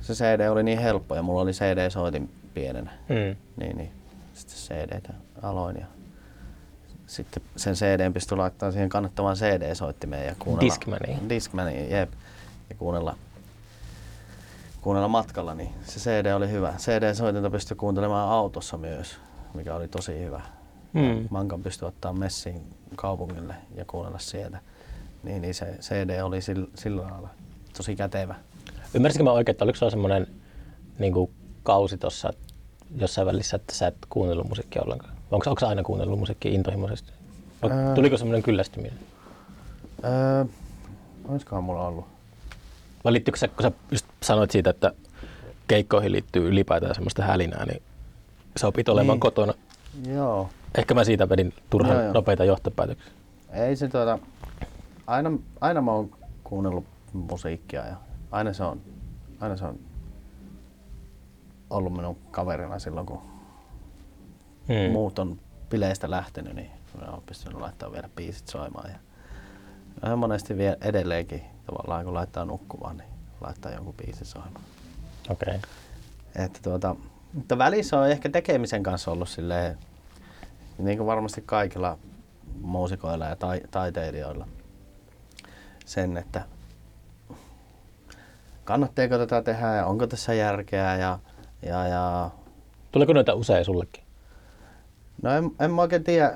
se CD oli niin helppo ja mulla oli CD-soitin pienenä, Mm. niin, niin sitten CD-tä aloin ja sitten sen CD pystyi laittamaan siihen kannattavaan CD-soittimeen ja kuunnella. Discmaniin. Discmaniin, jep. Ja kuunnella, kuunnella matkalla, niin se CD oli hyvä. CD-soitinta pystyi kuuntelemaan autossa myös, mikä oli tosi hyvä. Mm. Mankan pystyi ottaa messiin kaupungille ja kuunnella sieltä. Niin, niin se CD oli sillä, sillä lailla tosi kätevä. Ymmärsinkö mä oikein, että oliko sulla semmoinen niin kausi tuossa jossain välissä, että sä et kuunnellut musiikkia ollenkaan? Onko, onko sä aina kuunnellut musiikkia intohimoisesti? Vai Ää. Tuliko semmoinen kyllästyminen? Öö, olisikohan mulla ollut? Vai liittyykö se, kun sä just sanoit siitä, että keikkoihin liittyy ylipäätään semmoista hälinää, niin sä opit olemaan Niin. kotona. Joo. Ehkä mä siitä vedin turhan Joo, joo. nopeita johtopäätöksiä. Ei se tuota, aina, aina mä oon kuunnellut musiikkia ja aina se on, aina se on ollut minun kaverina silloin, kun Hmm. muut on bileistä lähtenyt, niin mä oon pystynyt laittamaan vielä biisit soimaan. Ja ihan monesti vielä edelleenkin tavallaan, kun laittaa nukkumaan, niin laittaa jonkun biisin soimaan. Okei. Okay. Että tuota, mutta välissä on ehkä tekemisen kanssa ollut silleen, niin kuin varmasti kaikilla muusikoilla ja tai, taiteilijoilla, sen, että kannattaako tätä tehdä ja onko tässä järkeä ja, ja, ja Tuleeko noita usein sullekin? no en, en mä oikein tiedä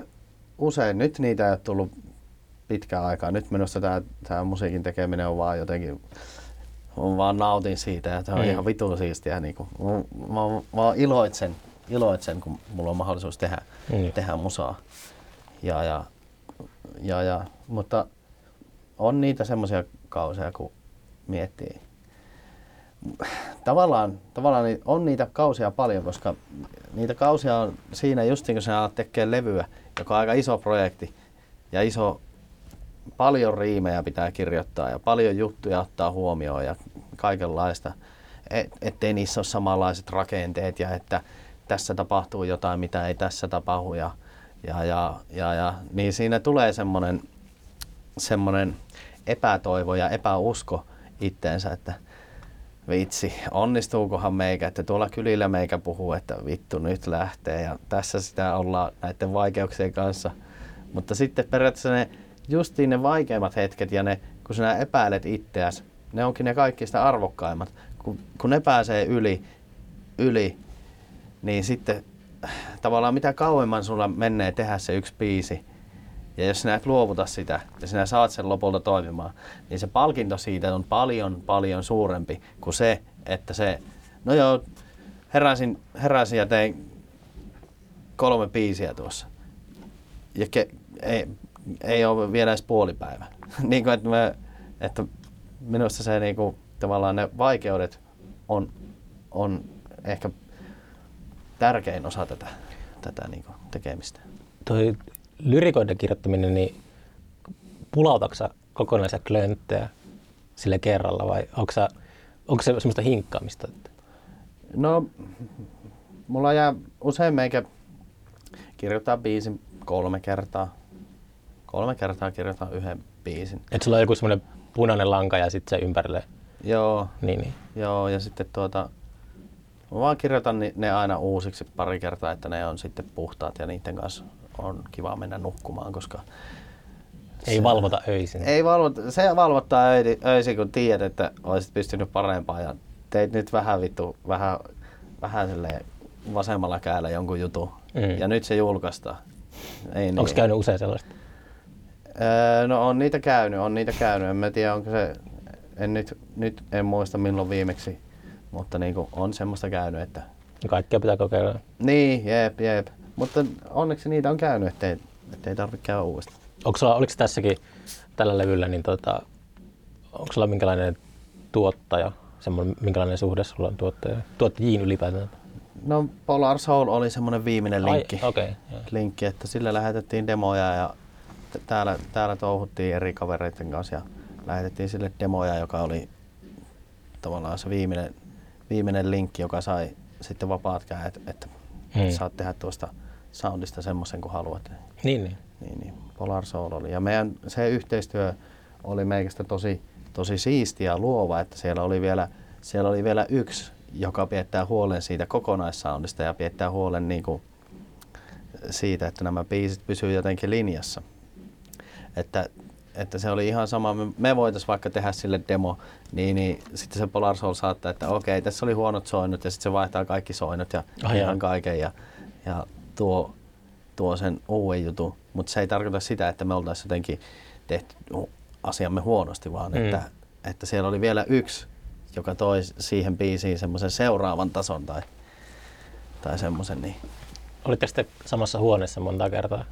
usein, nyt niitä ei ole tullut pitkään aikaa. Nyt minusta tämä, tämä musiikin tekeminen on vaan jotenkin, on vaan nautin siitä ja tämä on Mm. ihan vitun siistiä. Niin kuin, mä, mä, mä, iloitsen, iloitsen, kun mulla on mahdollisuus tehdä, Mm. tehdä musaa. Ja, ja, ja, ja, mutta on niitä semmoisia kausia, kun miettii. Tavallaan, tavallaan ni- on niitä kausia paljon, koska niitä kausia on siinä just niin kun sä alat tekemään levyä, joka on aika iso projekti ja iso, paljon riimejä pitää kirjoittaa ja paljon juttuja ottaa huomioon ja kaikenlaista, et, ettei niissä ole samanlaiset rakenteet ja että tässä tapahtuu jotain, mitä ei tässä tapahdu ja, ja, ja, ja, ja niin siinä tulee semmoinen semmoinen epätoivo ja epäusko itteensä, että vitsi, onnistuukohan meikä, että tuolla kylillä meikä puhuu, että vittu nyt lähtee ja tässä sitä ollaan näiden vaikeuksien kanssa. Mutta sitten periaatteessa ne justiin ne vaikeimmat hetket ja ne, kun sinä epäilet itseäsi, ne onkin ne kaikista arvokkaimmat. Kun, kun ne pääsee yli, yli, niin sitten tavallaan mitä kauemman sulla menee tehdä se yksi biisi, ja jos sinä et luovuta sitä ja sinä saat sen lopulta toimimaan, niin se palkinto siitä on paljon, paljon suurempi kuin se, että se, no joo, heräsin, heräsin ja tein kolme biisiä tuossa. Ja ke, ei, ei ole vielä edes puolipäivä. [laughs] niin kuin, että, me, että minusta se niin kuin, tavallaan ne vaikeudet on, on ehkä tärkein osa tätä, tätä niin kuin, tekemistä. Toi lyrikoiden kirjoittaminen, niin pulautatko sä kokonaisia klönttejä sille kerralla vai onko, sä, onko se semmoista hinkkaamista? No, mulla jää usein meikä kirjoittaa biisin kolme kertaa. Kolme kertaa kirjoitan yhden biisin. Että sulla on joku semmoinen punainen lanka ja sitten se ympärille. Joo, Niin, niin. joo, ja sitten tuota, mä vaan kirjoitan ne aina uusiksi pari kertaa, että ne on sitten puhtaat ja niiden kanssa on kiva mennä nukkumaan, koska Ei valvota öisin. ei valvota, se valvottaa öisin, kun tiedät, että olisit pystynyt parempaan ja teit nyt vähän vittu, vähän, vähän silleen vasemmalla kädellä jonkun jutun Mm. ja nyt se julkaistaan. Ei Onko niin. käynyt usein sellaista? Öö, no on niitä käynyt, on niitä käynyt. En mä tiedä, onko se, en nyt, nyt en muista milloin viimeksi, mutta niinku on semmoista käynyt, että Kaikkea pitää kokeilla. niin, jep, jep. Mutta onneksi niitä on käynyt, ettei, ettei tarvitse käydä uudestaan. Onko sulla, oliko tässäkin tällä levyllä, niin tota, onko sulla minkälainen tuottaja, semmoinen, minkälainen suhde sulla on tuottaja, tuottajiin ylipäätään? No Polar Soul oli semmoinen viimeinen linkki, Ai. Okay, linkki, että sille lähetettiin demoja ja täällä, täällä touhuttiin eri kavereiden kanssa ja lähetettiin sille demoja, joka oli tavallaan se viimeinen, viimeinen linkki, joka sai sitten vapaat kädet, että Hmm. saat tehdä tuosta soundista semmoisen kuin haluat. Niin, niin. Niin, niin. Polar Soul oli. Ja meidän se yhteistyö oli meikästä tosi, tosi siistiä ja luova, että siellä oli vielä, siellä oli vielä yksi, joka piettää huolen siitä kokonaissoundista ja piettää huolen niin kuin siitä, että nämä biisit pysyy jotenkin linjassa. Että, että se oli ihan sama, me, me voitaisiin vaikka tehdä sille demo, niin, niin sitten se Polar Soul saattaa, että okei, tässä oli huonot soinnut ja sitten se vaihtaa kaikki soinnut ja Ai ihan jaa. kaiken ja, ja tuo, tuo sen uuden jutun. Mutta se ei tarkoita sitä, että me oltaisiin jotenkin tehty asiamme huonosti, vaan Mm. että, että siellä oli vielä yksi, joka toi siihen biisiin semmoisen seuraavan tason tai, tai semmoisen. Niin. Olitteko te samassa huoneessa monta kertaa?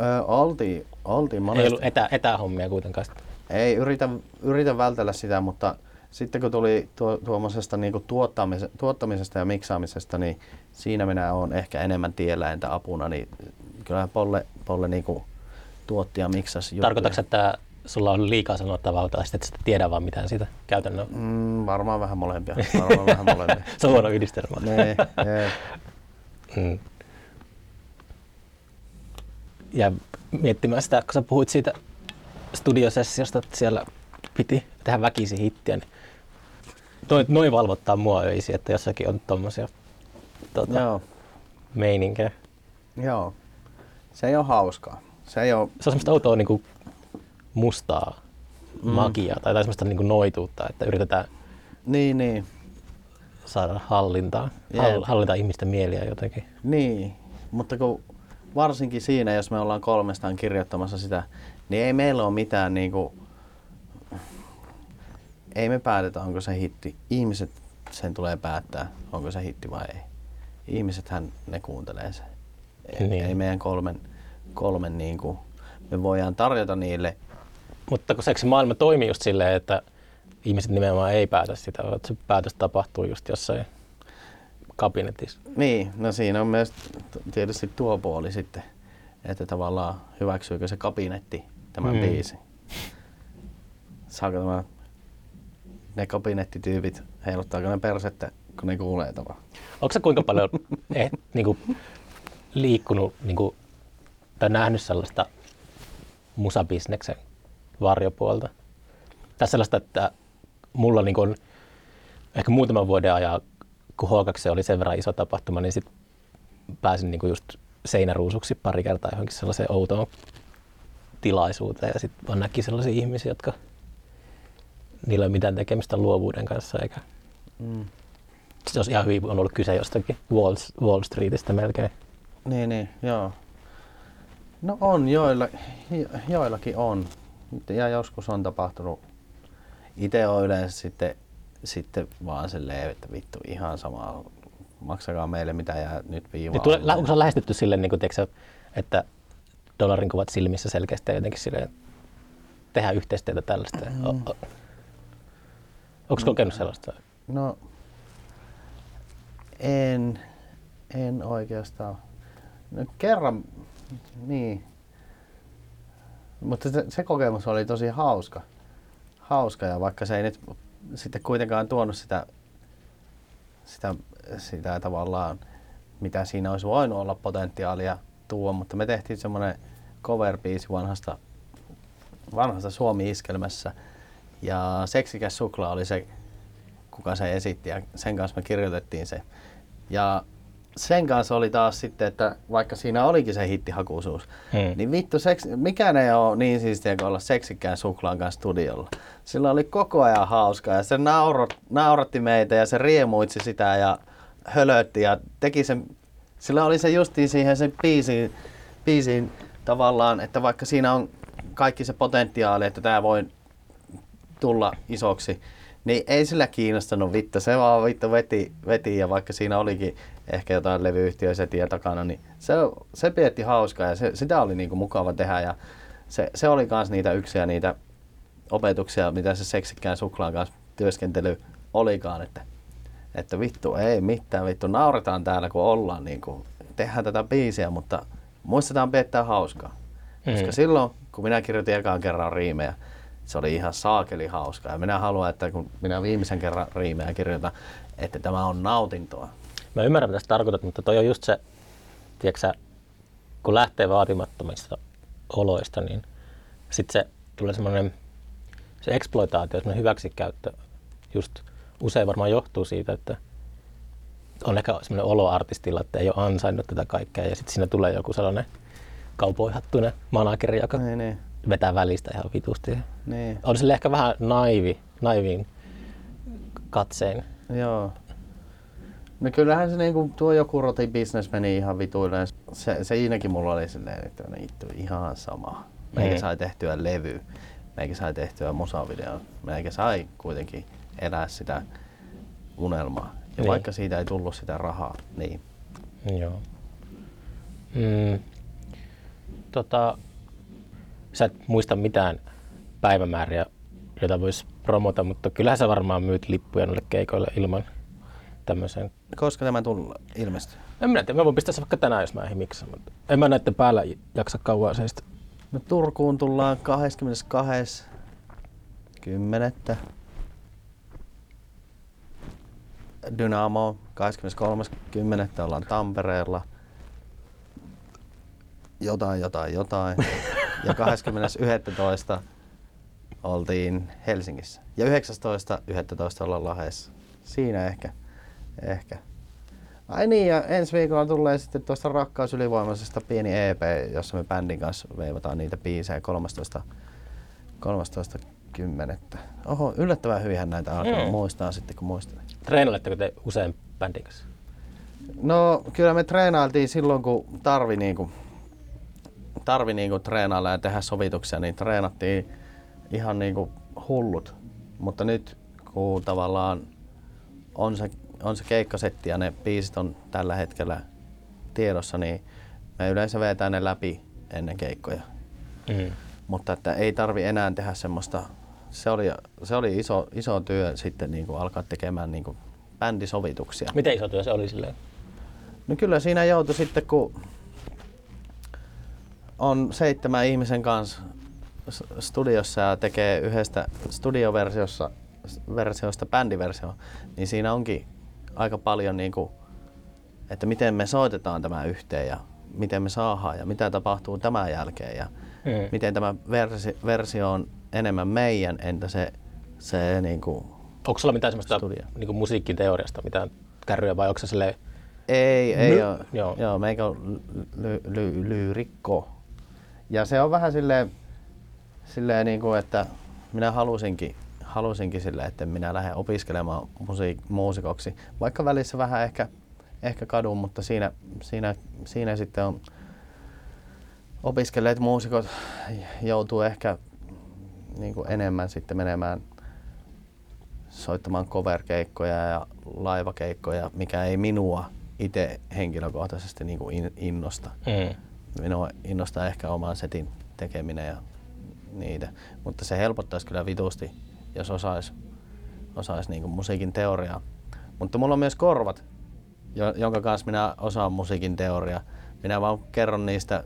Öö, oltiin, oltiin Ei monesti. ollut etä, etähommia kuitenkaan. Ei, yritän, yritän vältellä sitä, mutta sitten kun tuli tuo, tuommoisesta niinku tuottamis, tuottamisesta ja miksaamisesta, niin siinä minä olen ehkä enemmän tiellä entä apuna, niin kyllä Polle, Polle niinku tuotti ja miksasi. Tarkoitatko, että sulla on liikaa sanottavaa tai sitten et tiedä vaan mitään siitä käytännön? Mm, varmaan vähän molempia. Varmaan vähän molempia. [laughs] Se on huono yhdistelmä. Nee, nee. Mm. Ja miettimään sitä, kun sä puhuit siitä studiosessiosta, että siellä piti tehdä väkisin hittiä, niin toi, noin valvottaa mua öisin, että jossakin on tommosia tota, Joo, meininkejä. joo. Se ei ole hauskaa. Se ei ole, Se on semmoista outoa niin kuin mustaa mm. magiaa tai, tai semmoista niin kuin noituutta, että yritetään niin, niin. saada hallintaa, Jep. hall, hallita ihmisten mieliä jotenkin. Niin, mutta kun varsinkin siinä, jos me ollaan kolmestaan kirjoittamassa sitä, niin ei meillä ole mitään niinku, ei me päätetä, onko se hitti. Ihmiset sen tulee päättää, onko se hitti vai ei. Ihmisethän ne kuuntelee se. Ei, Niin. ei meidän kolmen, kolmen niinku, me voidaan tarjota niille, Mutta kun se maailma toimii just silleen, että ihmiset nimenomaan ei päätä sitä, että se päätös tapahtuu just jossain kabinetissa. niin, no siinä on myös tietysti tuo puoli sitten, että tavallaan hyväksyykö se kabinetti tämän Mm. mm. biisin. Saako tämä, ne kabinettityypit, heiluttaako ne persettä, kun ne kuulee tämän? Onko se kuinka paljon [laughs] eh, niinku, liikkunut niinku, tai nähnyt sellaista musabisneksen varjopuolta? Tai sellaista, että mulla niinku on ehkä muutaman vuoden ajan, kun H2 oli sen verran iso tapahtuma, niin sit pääsin niinku just seinäruusuksi pari kertaa johonkin sellaiseen outoon tilaisuuteen ja sitten vaan näki sellaisia ihmisiä, jotka niillä ei ole mitään tekemistä luovuuden kanssa eikä Mm. se olisi ihan hyvin on ollut kyse jostakin Wall, Wall Streetistä melkein. Niin, niin, joo. No on, joilla, jo- joillakin on. Ja joskus on tapahtunut. Itse on yleensä sitten, sitten vaan silleen, että vittu ihan sama, maksakaa meille mitä jää nyt viivaa. Niin tule, onko se lähestytty silleen, niin kuin, tiedätkö, sä, että dollarin kuvat silmissä selkeästi ja jotenkin silleen, tehdä yhteistyötä tällaista? Mm. Onko kokenut sellaista? No, en, en oikeastaan. No, kerran, niin. Mutta se, se kokemus oli tosi hauska. Hauska ja vaikka se ei nyt sitten kuitenkaan tuonut sitä, sitä, sitä tavallaan, mitä siinä olisi voinut olla potentiaalia tuo, mutta me tehtiin semmoinen cover vanhasta, vanhasta Suomi-iskelmässä ja Seksikäs suklaa oli se kuka se esitti ja sen kanssa me kirjoitettiin se. Ja sen kanssa oli taas sitten, että vaikka siinä olikin se hittihakuisuus, Hmm. niin vittu, seks, mikään ei ole niin siistiä kuin olla seksikkään suklaan kanssa studiolla. Sillä oli koko ajan hauskaa ja se naurot, nauratti meitä ja se riemuitsi sitä ja hölötti ja teki sen, sillä oli se justiin siihen sen biisiin, biisiin tavallaan, että vaikka siinä on kaikki se potentiaali, että tämä voi tulla isoksi, niin ei sillä kiinnostanut vittu. Se vaan vittu veti, veti ja vaikka siinä olikin ehkä jotain levyyhtiösetiä takana, niin se, se pietti hauskaa ja se, sitä oli niinku mukava tehdä ja se, se oli myös niitä yksiä niitä opetuksia, mitä se seksikkään suklaan kanssa työskentely olikaan, että, että vittu ei mitään, vittu nauretaan täällä kun ollaan, niin kuin, tehdään tätä biisiä, mutta muistetaan piettää hauskaa. Mm. Koska silloin, kun minä kirjoitin ekaan kerran riimejä, se oli ihan saakeli hauskaa. Ja minä haluan, että kun minä viimeisen kerran riimejä kirjoitan, että tämä on nautintoa. Mä ymmärrän, mitä sä tarkoitat, mutta toi on just se, tiedätkö, kun lähtee vaatimattomista oloista, niin sitten se tulee semmoinen se exploitaatio, semmoinen hyväksikäyttö just usein varmaan johtuu siitä, että on ehkä semmoinen olo artistilla, että ei ole ansainnut tätä kaikkea ja sitten siinä tulee joku sellainen kaupoihattuinen manageri, joka niin, niin. vetää välistä ihan vitusti. Niin. On sille ehkä vähän naivi, naiviin katsein. Joo. No kyllähän se niinku, tuo joku roti business meni ihan vituilleen. Se, se siinäkin mulla oli silleen, että no, ihan sama. Meikä mm. sai tehtyä levy, meikä sai tehtyä musavideo, meikä sai kuitenkin elää sitä unelmaa. Ja niin. vaikka siitä ei tullut sitä rahaa, niin. Joo. Mm. Tota, sä et muista mitään päivämääriä, joita voisi promota, mutta kyllähän sä varmaan myyt lippuja noille keikoille ilman tämmöisen. Koska tämä tullut ilmestyy? En minä tiedä, mä voin pistää se vaikka tänään, jos mä ehdin miksaa, mutta en mä näiden päällä jaksa kauan seistä. No Turkuun tullaan 22. 10. Dynamo 23.10. ollaan Tampereella. Jotain, jotain, jotain. Ja 20.11. oltiin Helsingissä. Ja 19.11. ollaan Lahdessa. Siinä ehkä. Ehkä. Ai niin, ja ensi viikolla tulee sitten tuosta Rakkaus ylivoimaisesta pieni EP, jossa me bändin kanssa veivataan niitä biisejä 13. 13. 10. Oho, yllättävän hyvinhän näitä alkaa mm. muistaa sitten, kun muistan. Treenailetteko te usein bändin kanssa? No, kyllä me treenailtiin silloin, kun tarvi, niinku, tarvi niinku treenailla ja tehdä sovituksia, niin treenattiin ihan niinku hullut. Mutta nyt, kun tavallaan on se on se keikkasetti ja ne biisit on tällä hetkellä tiedossa, niin me yleensä vetään ne läpi ennen keikkoja. Mm. Mutta että ei tarvi enää tehdä semmoista, se oli, se oli iso, iso työ sitten niin kuin alkaa tekemään niin kuin bändisovituksia. Miten iso työ se oli silleen? No kyllä siinä joutui sitten, kun on seitsemän ihmisen kanssa studiossa ja tekee yhdestä studioversiosta versiosta bändiversio, niin siinä onkin aika paljon, niin kuin, että miten me soitetaan tämä yhteen ja miten me saadaan ja mitä tapahtuu tämän jälkeen ja mm. miten tämä versi, versio on enemmän meidän, entä se, se niin kuin Onko sulla mitään semmoista niin kuin musiikkiteoriasta, mitään kärryä vai onko se silleen... Ei, ei ole. Joo. Joo, meikä on ly, ly, lyyrikko. Ja se on vähän silleen, silleen niin kuin, että minä halusinkin halusinkin sille, että minä lähden opiskelemaan musiik- muusikoksi. Vaikka välissä vähän ehkä, ehkä kadun, mutta siinä, siinä, siinä sitten on opiskelleet muusikot joutuu ehkä niin kuin enemmän sitten menemään soittamaan cover-keikkoja ja laivakeikkoja, mikä ei minua itse henkilökohtaisesti niin kuin innosta. Mm. Minua innostaa ehkä oman setin tekeminen ja niitä, mutta se helpottaisi kyllä vitusti jos osaisi osais niinku musiikin teoriaa. Mutta mulla on myös korvat, jonka kanssa minä osaan musiikin teoriaa. Minä vaan kerron niistä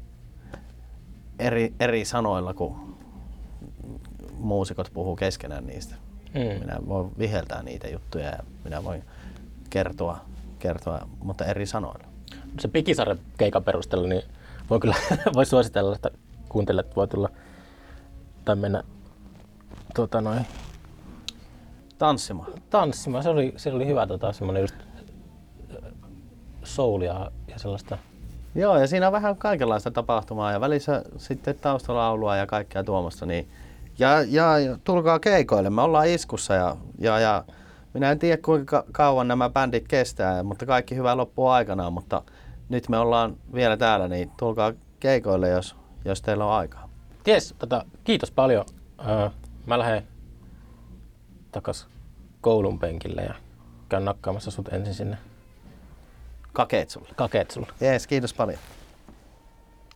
eri, eri sanoilla, kun muusikot puhuu keskenään niistä. Mm. Minä voin viheltää niitä juttuja ja minä voin kertoa, kertoa mutta eri sanoilla. Se Pikisarren keikan perusteella, niin voi kyllä [laughs] voi suositella, että kuuntelijat voi tulla tai mennä tuota, noin, Tanssimaan? Tanssimaan. Se oli, se oli hyvä tota, semmoinen just soulia ja sellaista. Joo, ja siinä on vähän kaikenlaista tapahtumaa ja välissä sitten taustalaulua ja kaikkea tuommoista. Niin, ja, ja, tulkaa keikoille, me ollaan iskussa ja, ja, ja minä en tiedä kuinka kauan nämä bändit kestää, mutta kaikki hyvä loppuu aikanaan, mutta nyt me ollaan vielä täällä, niin tulkaa keikoille, jos, jos teillä on aikaa. Ties, tota, kiitos paljon. Mä lähden takas koulun penkille ja käyn nakkaamassa sut ensin sinne Kakeet sulle. Kakeet sulle. Jees, kiitos paljon.